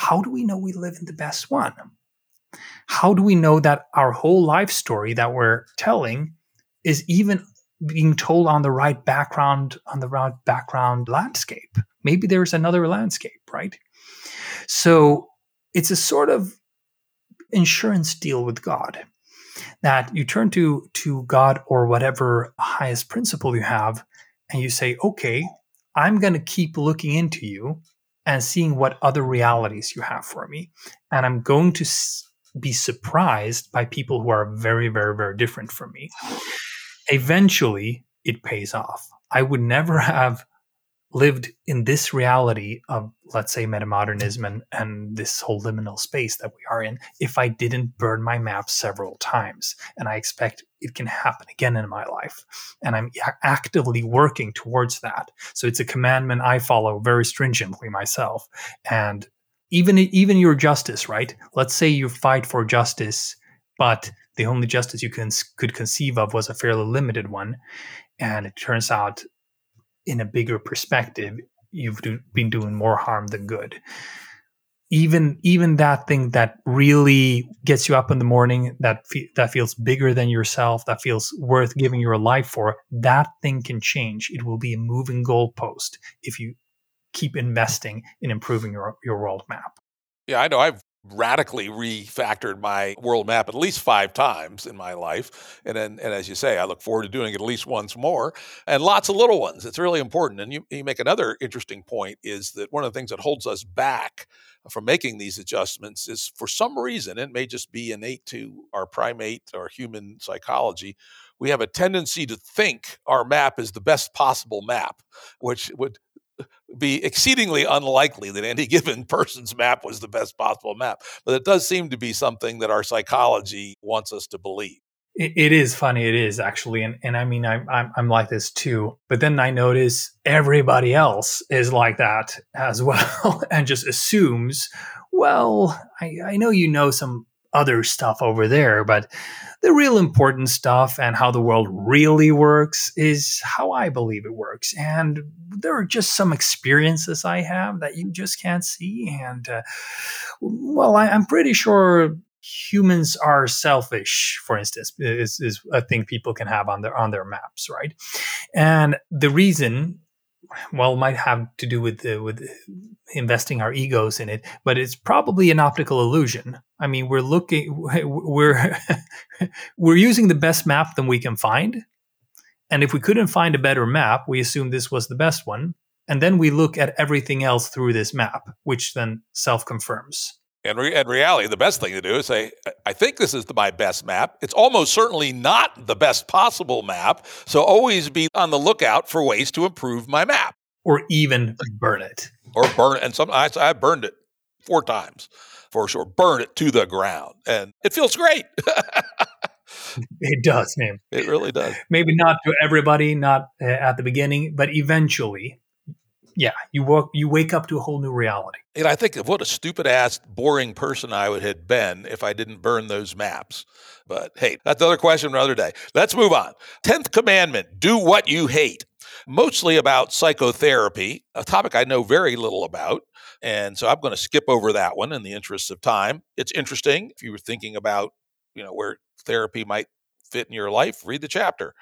how do we know we live in the best one? How do we know that our whole life story that we're telling is even being told on the right background on the right background landscape? Maybe there's another landscape, right? So it's a sort of insurance deal with God that you turn to to God or whatever highest principle you have and you say, "Okay, I'm going to keep looking into you and seeing what other realities you have for me. And I'm going to be surprised by people who are very, very, very different from me. Eventually, it pays off. I would never have lived in this reality of let's say metamodernism and, and this whole liminal space that we are in if i didn't burn my map several times. And i expect it can happen again in my life. And i'm actively working towards that. So it's a commandment i follow very stringently myself. And even even your justice right? Let's say you fight for justice but the only justice you can, could conceive of was a fairly limited one. And it turns out in a bigger perspective, you've do, been doing more harm than good. Even even that thing that really gets you up in the morning, that fe- that feels bigger than yourself, that feels worth giving your life for, that thing can change. It will be a moving goalpost if you keep investing in improving your your world map. Yeah, I know. I've radically refactored my world map at least five times in my life. And then, and as you say, I look forward to doing it at least once more and lots of little ones. It's really important. And you, you make another interesting point is that one of the things that holds us back from making these adjustments is for some reason, it may just be innate to our primate or human psychology. We have a tendency to think our map is the best possible map, which would be exceedingly unlikely that any given person's map was the best possible map. But it does seem to be something that our psychology wants us to believe. it, it is funny. It is actually, and and I mean, I'm, I'm I'm like this too. But then I notice everybody else is like that as well, and just assumes, well, I I know you know some other stuff over there, but the real important stuff and how the world really works is how I believe it works. And there are just some experiences I have that you just can't see. And uh, well, I, I'm pretty sure humans are selfish for instance is, is a thing people can have on their on their maps right and the reason well might have to do with the, with investing our egos in it but it's probably an optical illusion. I mean we're looking we're we're using the best map that we can find. And if we couldn't find a better map we assume this was the best one. And then we look at everything else through this map which then self confirms and re- in reality, the best thing to do is say, I think this is the, my best map. It's almost certainly not the best possible map. So always be on the lookout for ways to improve my map. Or even burn it. Or burn it. And some, I, I burned it four times for sure. Burn it to the ground. And it feels great. it does, man. It really does. Maybe not to everybody, not uh, at the beginning, but eventually yeah, you woke you wake up to a whole new reality. And I think of what a stupid ass, boring person I would have been if I didn't burn those maps. But hey, that's another question for another day. Let's move on. Tenth commandment: Do what you hate. Mostly about psychotherapy, a topic I know very little about. And so I'm going to skip over that one in the interest of time. It's interesting if you were thinking about, you know, where therapy might fit in your life, read the chapter.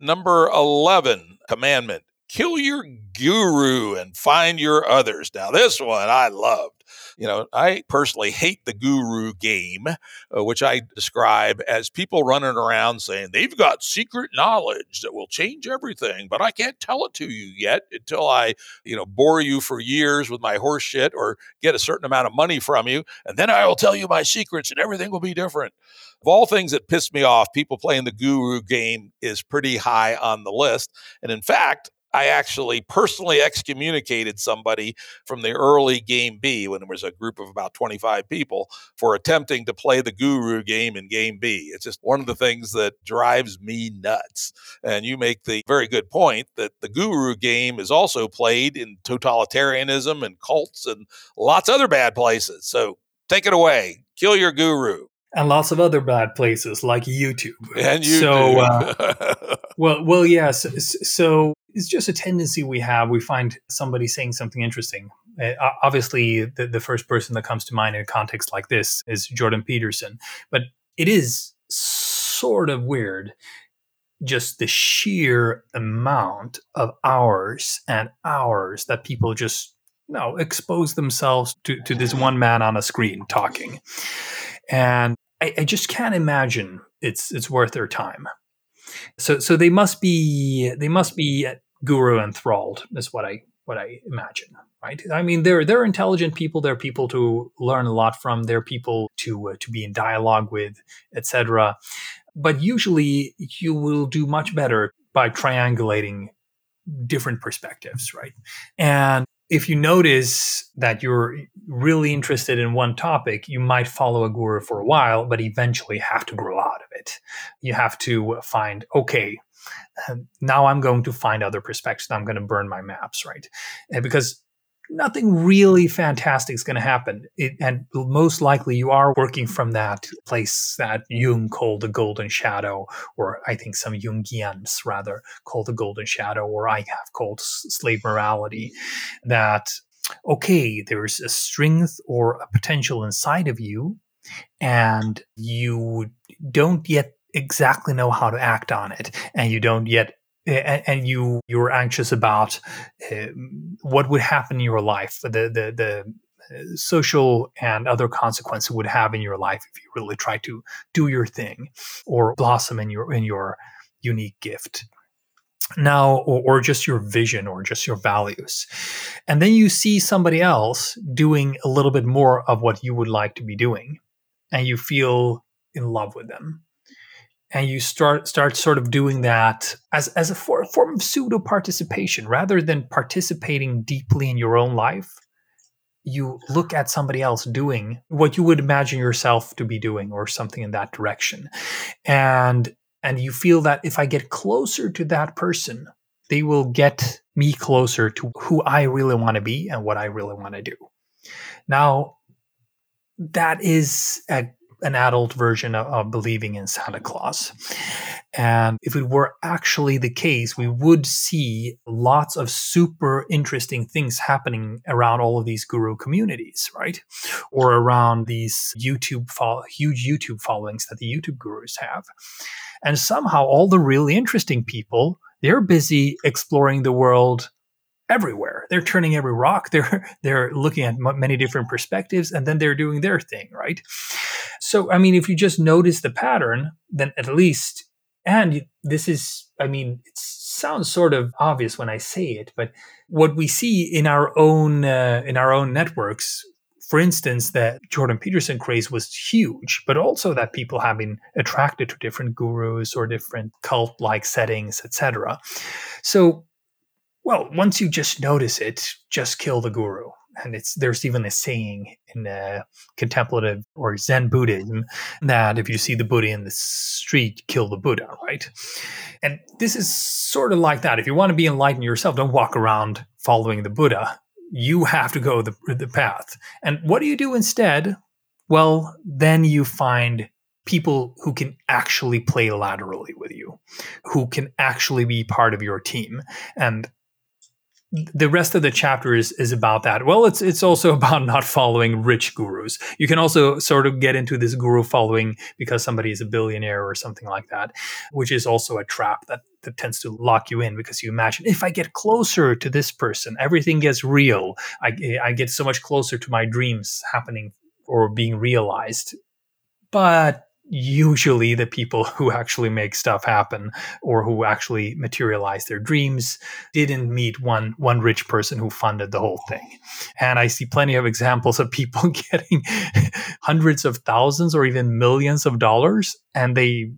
Number 11, commandment kill your guru and find your others. Now, this one I loved. You know, I personally hate the guru game, uh, which I describe as people running around saying they've got secret knowledge that will change everything, but I can't tell it to you yet until I, you know, bore you for years with my horse shit or get a certain amount of money from you. And then I will tell you my secrets and everything will be different. Of all things that piss me off, people playing the guru game is pretty high on the list. And in fact, I actually personally excommunicated somebody from the early game B when there was a group of about 25 people for attempting to play the guru game in game B. It's just one of the things that drives me nuts. And you make the very good point that the guru game is also played in totalitarianism and cults and lots of other bad places. So take it away. Kill your guru and lots of other bad places like YouTube. And YouTube. So, uh, well, well, yes. so, it's just a tendency we have. We find somebody saying something interesting. Uh, obviously, the, the first person that comes to mind in a context like this is Jordan Peterson, but it is sort of weird just the sheer amount of hours and hours that people just you know expose themselves to, to this one man on a screen talking and I, I just can't imagine it's it's worth their time. So so they must be they must be guru enthralled is what i what i imagine right? I mean they're they're intelligent people. They're people to learn a lot from. They're people to uh, to be in dialogue with etc but usually you will do much better by triangulating different perspectives, right? And if you notice that you're really interested in one topic, you might follow a guru for a while, but eventually have to grow out of it. You have to find, okay, um, now I'm going to find other perspectives. I'm going to burn my maps, right? Because nothing really fantastic is going to happen. It, and most likely you are working from that place that Jung called the golden shadow, or I think some Jungians rather call the golden shadow, or I have called slave morality. That, okay, there's a strength or a potential inside of you, and you don't yet exactly know how to act on it, and you don't yet and, and you you were anxious about uh, what would happen in your life, the the the uh, social and other consequences it would have in your life if you really try to do your thing or blossom in your in your unique gift. Now or, or, just your vision or just your values. And then you see somebody else doing a little bit more of what you would like to be doing and you feel in love with them and you start start sort of doing that as as a for, form of pseudo participation rather than participating deeply in your own life you look at somebody else doing what you would imagine yourself to be doing or something in that direction. And and you feel that if i get closer to that person they will get me closer to who i really want to be and what i really want to do. Now that is a an adult version of, of, believing in Santa Claus. And if it were actually the case, we would see lots of super interesting things happening around all of these guru communities, right? Or around these YouTube, fo- huge YouTube followings that the YouTube gurus have. And somehow all the really interesting people, they're busy exploring the world everywhere. They're turning every rock. They're they're looking at many different perspectives, and then they're doing their thing, right? So, I mean, if you just notice the pattern, then at least, and this is, I mean, it sounds sort of obvious when I say it, but what we see in our own uh, in our own networks. For instance, that Jordan Peterson craze was huge, but also that people have been attracted to different gurus or different cult-like settings, etc. So well, once you just notice it, just kill the guru. And it's there's even a saying in uh, contemplative or Zen Buddhism that if you see the Buddha in the street, kill the Buddha, right? And this is sort of like that. If you want to be enlightened yourself, don't walk around following the Buddha. You have to go the, the path. And what do you do instead? Well, then you find people who can actually play laterally with you, who can actually be part of your team. And the rest of the chapter is, is about that. Well, it's it's also about not following rich gurus. You can also sort of get into this guru following because somebody is a billionaire or something like that, which is also a trap that, that tends to lock you in because you imagine if I get closer to this person, everything gets real. I, I get so much closer to my dreams happening or being realized. But usually the people who actually make stuff happen or who actually materialize their dreams didn't meet one one rich person who funded the whole thing. And i see plenty of examples of people getting hundreds of thousands or even millions of dollars and they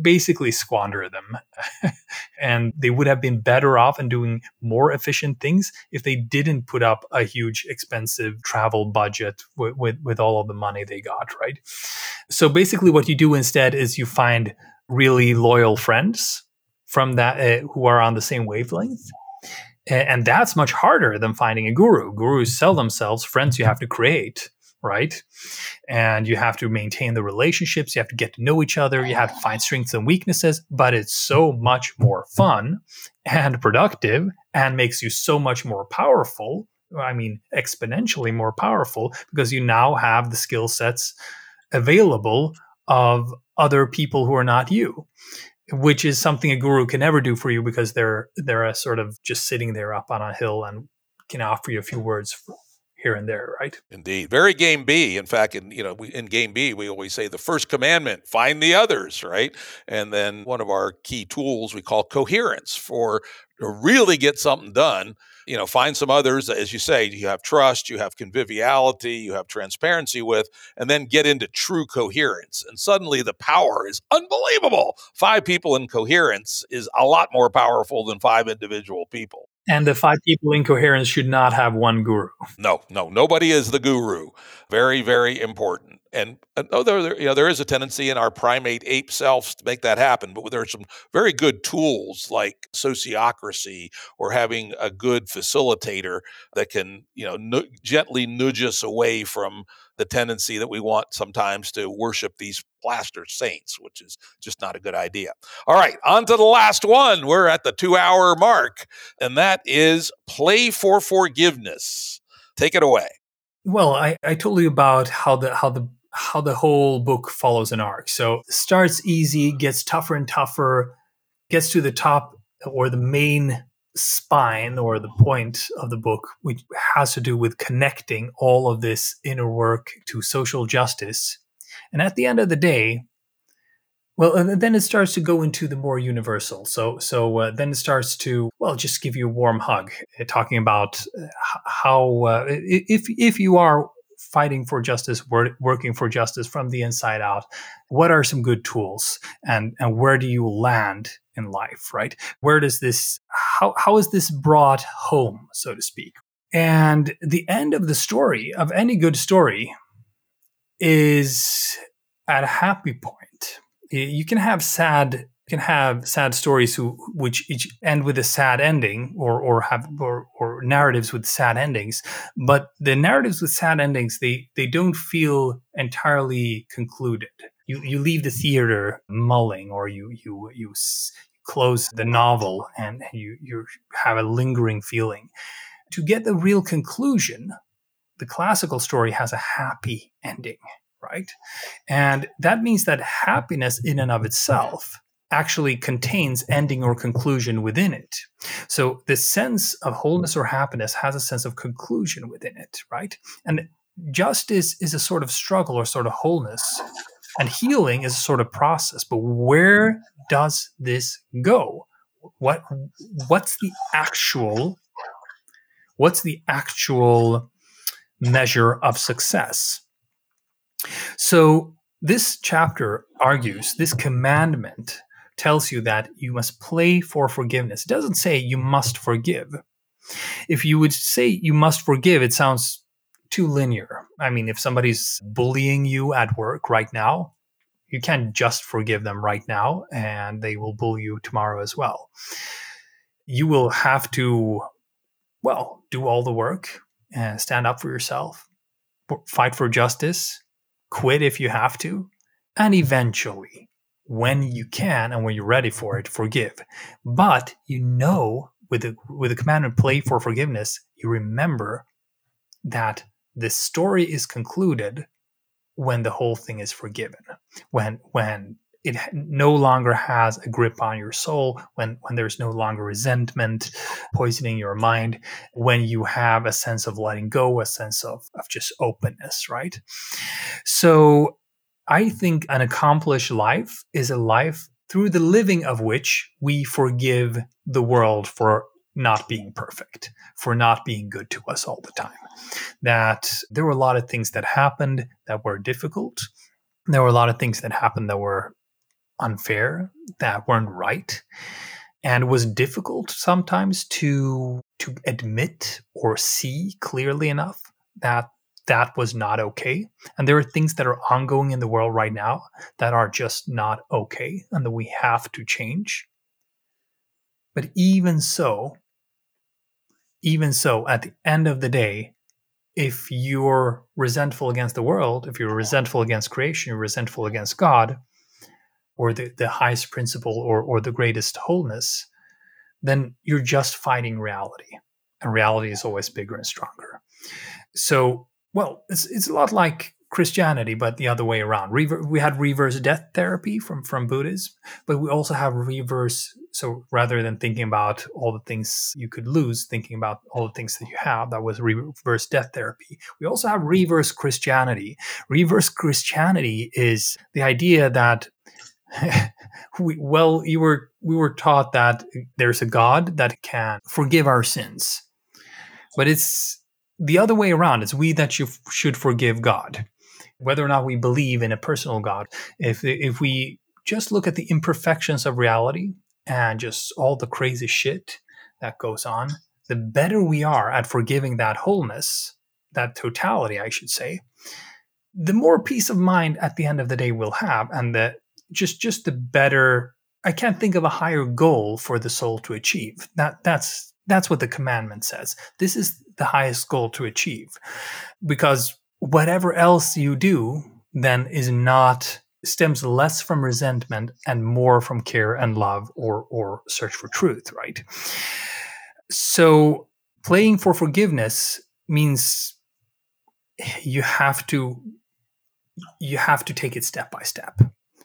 basically squander them. and they would have been better off in doing more efficient things if they didn't put up a huge expensive travel budget with, with, with all of the money they got, right? So basically, what you do instead is you find really loyal friends from that uh, who are on the same wavelength. And that's much harder than finding a guru. Gurus sell themselves, friends you have to create right? And you have to maintain the relationships, you have to get to know each other, you have to find strengths and weaknesses, but it's so much more fun and productive and makes you so much more powerful I mean, exponentially more powerful because you now have the skill sets available of other people who are not you which is something a guru can never do for you because they're they're a sort of just sitting there up on a hill and can offer you a few words here and there, right? Indeed, very game B. In fact, in you know, we, in game B, we always say the first commandment: find the others, right? And then one of our key tools we call coherence for to really get something done. You know, find some others, as you say, you have trust, you have conviviality, you have transparency with, and then get into true coherence. And suddenly the power is unbelievable. Five people in coherence is a lot more powerful than five individual people. And the five people in coherence should not have one guru. No, no, nobody is the guru. Very, very important. And, and oh, there, you know, there is a tendency in our primate ape selves to make that happen. But there are some very good tools like sociocracy or having a good facilitator that can, you know, gently nudge us away from the tendency that we want sometimes to worship these plaster saints, which is just not a good idea. All right, on to the last one. We're at the two hour mark, and that is play for forgiveness. Take it away. Well, I, I told you about how the how the how the whole book follows an arc. So starts easy, gets tougher and tougher, gets to the top or the main spine or the point of the book, which has to do with connecting all of this inner work to social justice. And at the end of the day, well, then it starts to go into the more universal. So, so uh, then it starts to well, just give you a warm hug, uh, talking about uh, how uh, if if you are fighting for justice, working for justice from the inside out, what are some good tools, and and where do you land in life, right? Where does this, how, how is this brought home, so to speak? And the end of the story, of any good story, is at a happy point. You can have sad can have sad stories who, which each end with a sad ending or or have or, or narratives with sad endings but the narratives with sad endings they they don't feel entirely concluded you you leave the theater mulling or you you you close the novel and you, you have a lingering feeling. To get the real conclusion, the classical story has a happy ending, right? And that means that happiness in and of itself actually contains ending or conclusion within it. So the sense of wholeness or happiness has a sense of conclusion within it, right? And justice is a sort of struggle or sort of wholeness and healing is a sort of process but where does this go what what's the actual what's the actual measure of success so this chapter argues this commandment tells you that you must play for forgiveness it doesn't say you must forgive if you would say you must forgive it sounds too linear. I mean, if somebody's bullying you at work right now, you can't just forgive them right now and they will bully you tomorrow as well. You will have to, well, do all the work and stand up for yourself, fight for justice, quit if you have to, and eventually, when you can and when you're ready for it, forgive. But you know, with the with the commandment play for forgiveness, you remember that the story is concluded when the whole thing is forgiven when when it no longer has a grip on your soul when when there's no longer resentment poisoning your mind when you have a sense of letting go a sense of, of just openness right so i think an accomplished life is a life through the living of which we forgive the world for not being perfect, for not being good to us all the time. That there were a lot of things that happened that were difficult. There were a lot of things that happened that were unfair, that weren't right. And was difficult sometimes to to admit or see clearly enough that that was not okay. And there are things that are ongoing in the world right now that are just not okay and that we have to change. But even so, even so, at the end of the day, if you're resentful against the world, if you're resentful against creation, you're resentful against God, or the, the highest principle or, or the greatest wholeness, then you're just fighting reality. and reality is always bigger and stronger. So, well, it's it's a lot like Christianity, but the other way around. Rever- we had reverse death therapy from from Buddhism, but we also have reverse. So rather than thinking about all the things you could lose, thinking about all the things that you have, that was reverse death therapy. We also have reverse Christianity. Reverse Christianity is the idea that. we, well, you were we were taught that there's a God that can forgive our sins, but it's the other way around. It's we that you should forgive God whether or not we believe in a personal God, if if we just look at the imperfections of reality and just all the crazy shit that goes on, the better we are at forgiving that wholeness, that totality, I should say, the more peace of mind at the end of the day we'll have, and the just just the better. I can't think of a higher goal for the soul to achieve. That that's that's what the commandment says. This is the highest goal to achieve, because whatever else you do then is not stems less from resentment and more from care and love or or search for truth right? So playing for forgiveness means you have to you have to take it step by step.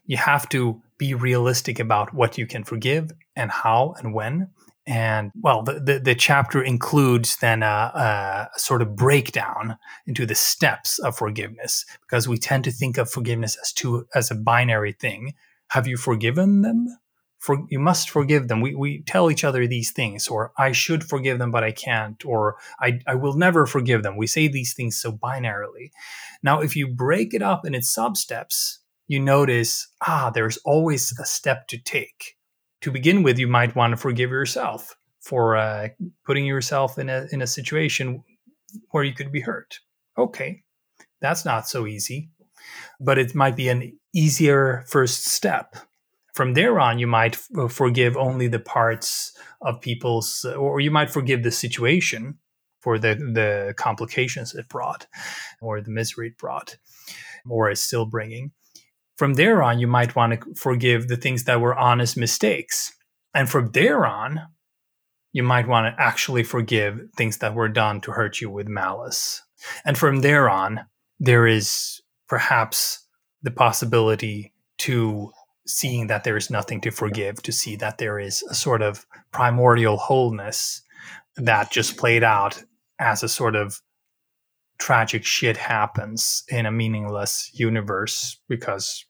You have to be realistic about what you can forgive and how and when and well the, the, the, chapter includes then a, a, sort of breakdown into the steps of forgiveness because we tend to think of forgiveness as two as a binary thing. Have you forgiven them? For you must forgive them. We, we tell each other these things or i should forgive them but i can't or I, I will never forgive them. We say these things so binarily. Now if you break it up in its sub steps you notice ah there's always a step to take to begin with, you might want to forgive yourself for uh, putting yourself in a in a situation where you could be hurt. Okay, that's not so easy, but it might be an easier first step. From there on, you might f- uh, forgive only the parts of people's, or you might forgive the situation for the the complications it brought, or the misery it brought, or is still bringing from there on, you might want to forgive the things that were honest mistakes. And from there on, you might want to actually forgive things that were done to hurt you with malice. And from there on, there is perhaps the possibility to seeing that there is nothing to forgive, to see that there is a sort of primordial wholeness that just played out as a sort of tragic shit happens in a meaningless universe because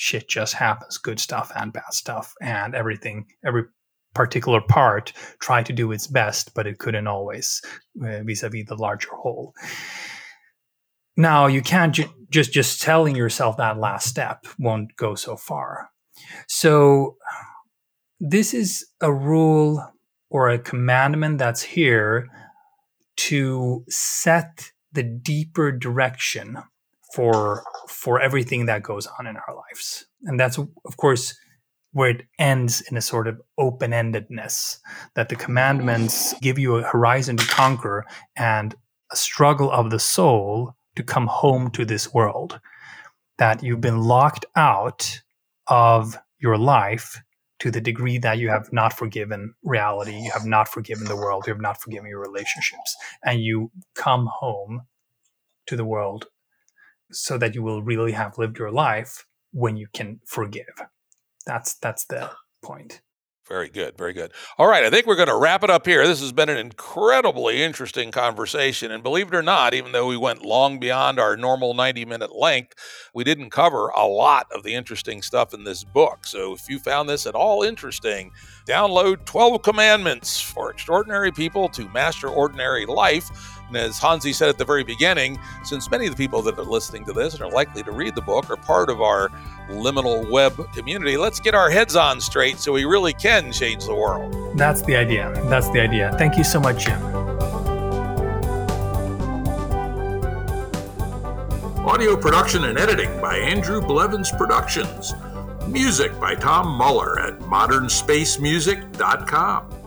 shit just happens good stuff and bad stuff and everything every particular part tried to do its best but it couldn't always uh, vis-a-vis the larger whole. Now you can't ju- just just telling yourself that last step won't go so far. So this is a rule or a commandment that's here to set the deeper direction for for everything that goes on in our lives. And that's of course where it ends in a sort of open-endedness that the commandments give you a horizon to conquer and a struggle of the soul to come home to this world that you've been locked out of your life to the degree that you have not forgiven reality, you have not forgiven the world, you have not forgiven your relationships, and you come home to the world so that you will really have lived your life when you can forgive. That's that's the point. Very good. Very good. All right. I think we're going to wrap it up here. This has been an incredibly interesting conversation. And believe it or not, even though we went long beyond our normal 90 minute length, we didn't cover a lot of the interesting stuff in this book. So if you found this at all interesting, download 12 Commandments for Extraordinary People to Master Ordinary Life and as Hanzi said at the very beginning, since many of the people that are listening to this and are likely to read the book are part of our liminal web community, let's get our heads on straight so we really can change the world. That's the idea. That's the idea. Thank you so much, Jim. Audio production and editing by Andrew Blevins Productions. Music by Tom Muller at modernspacemusic.com.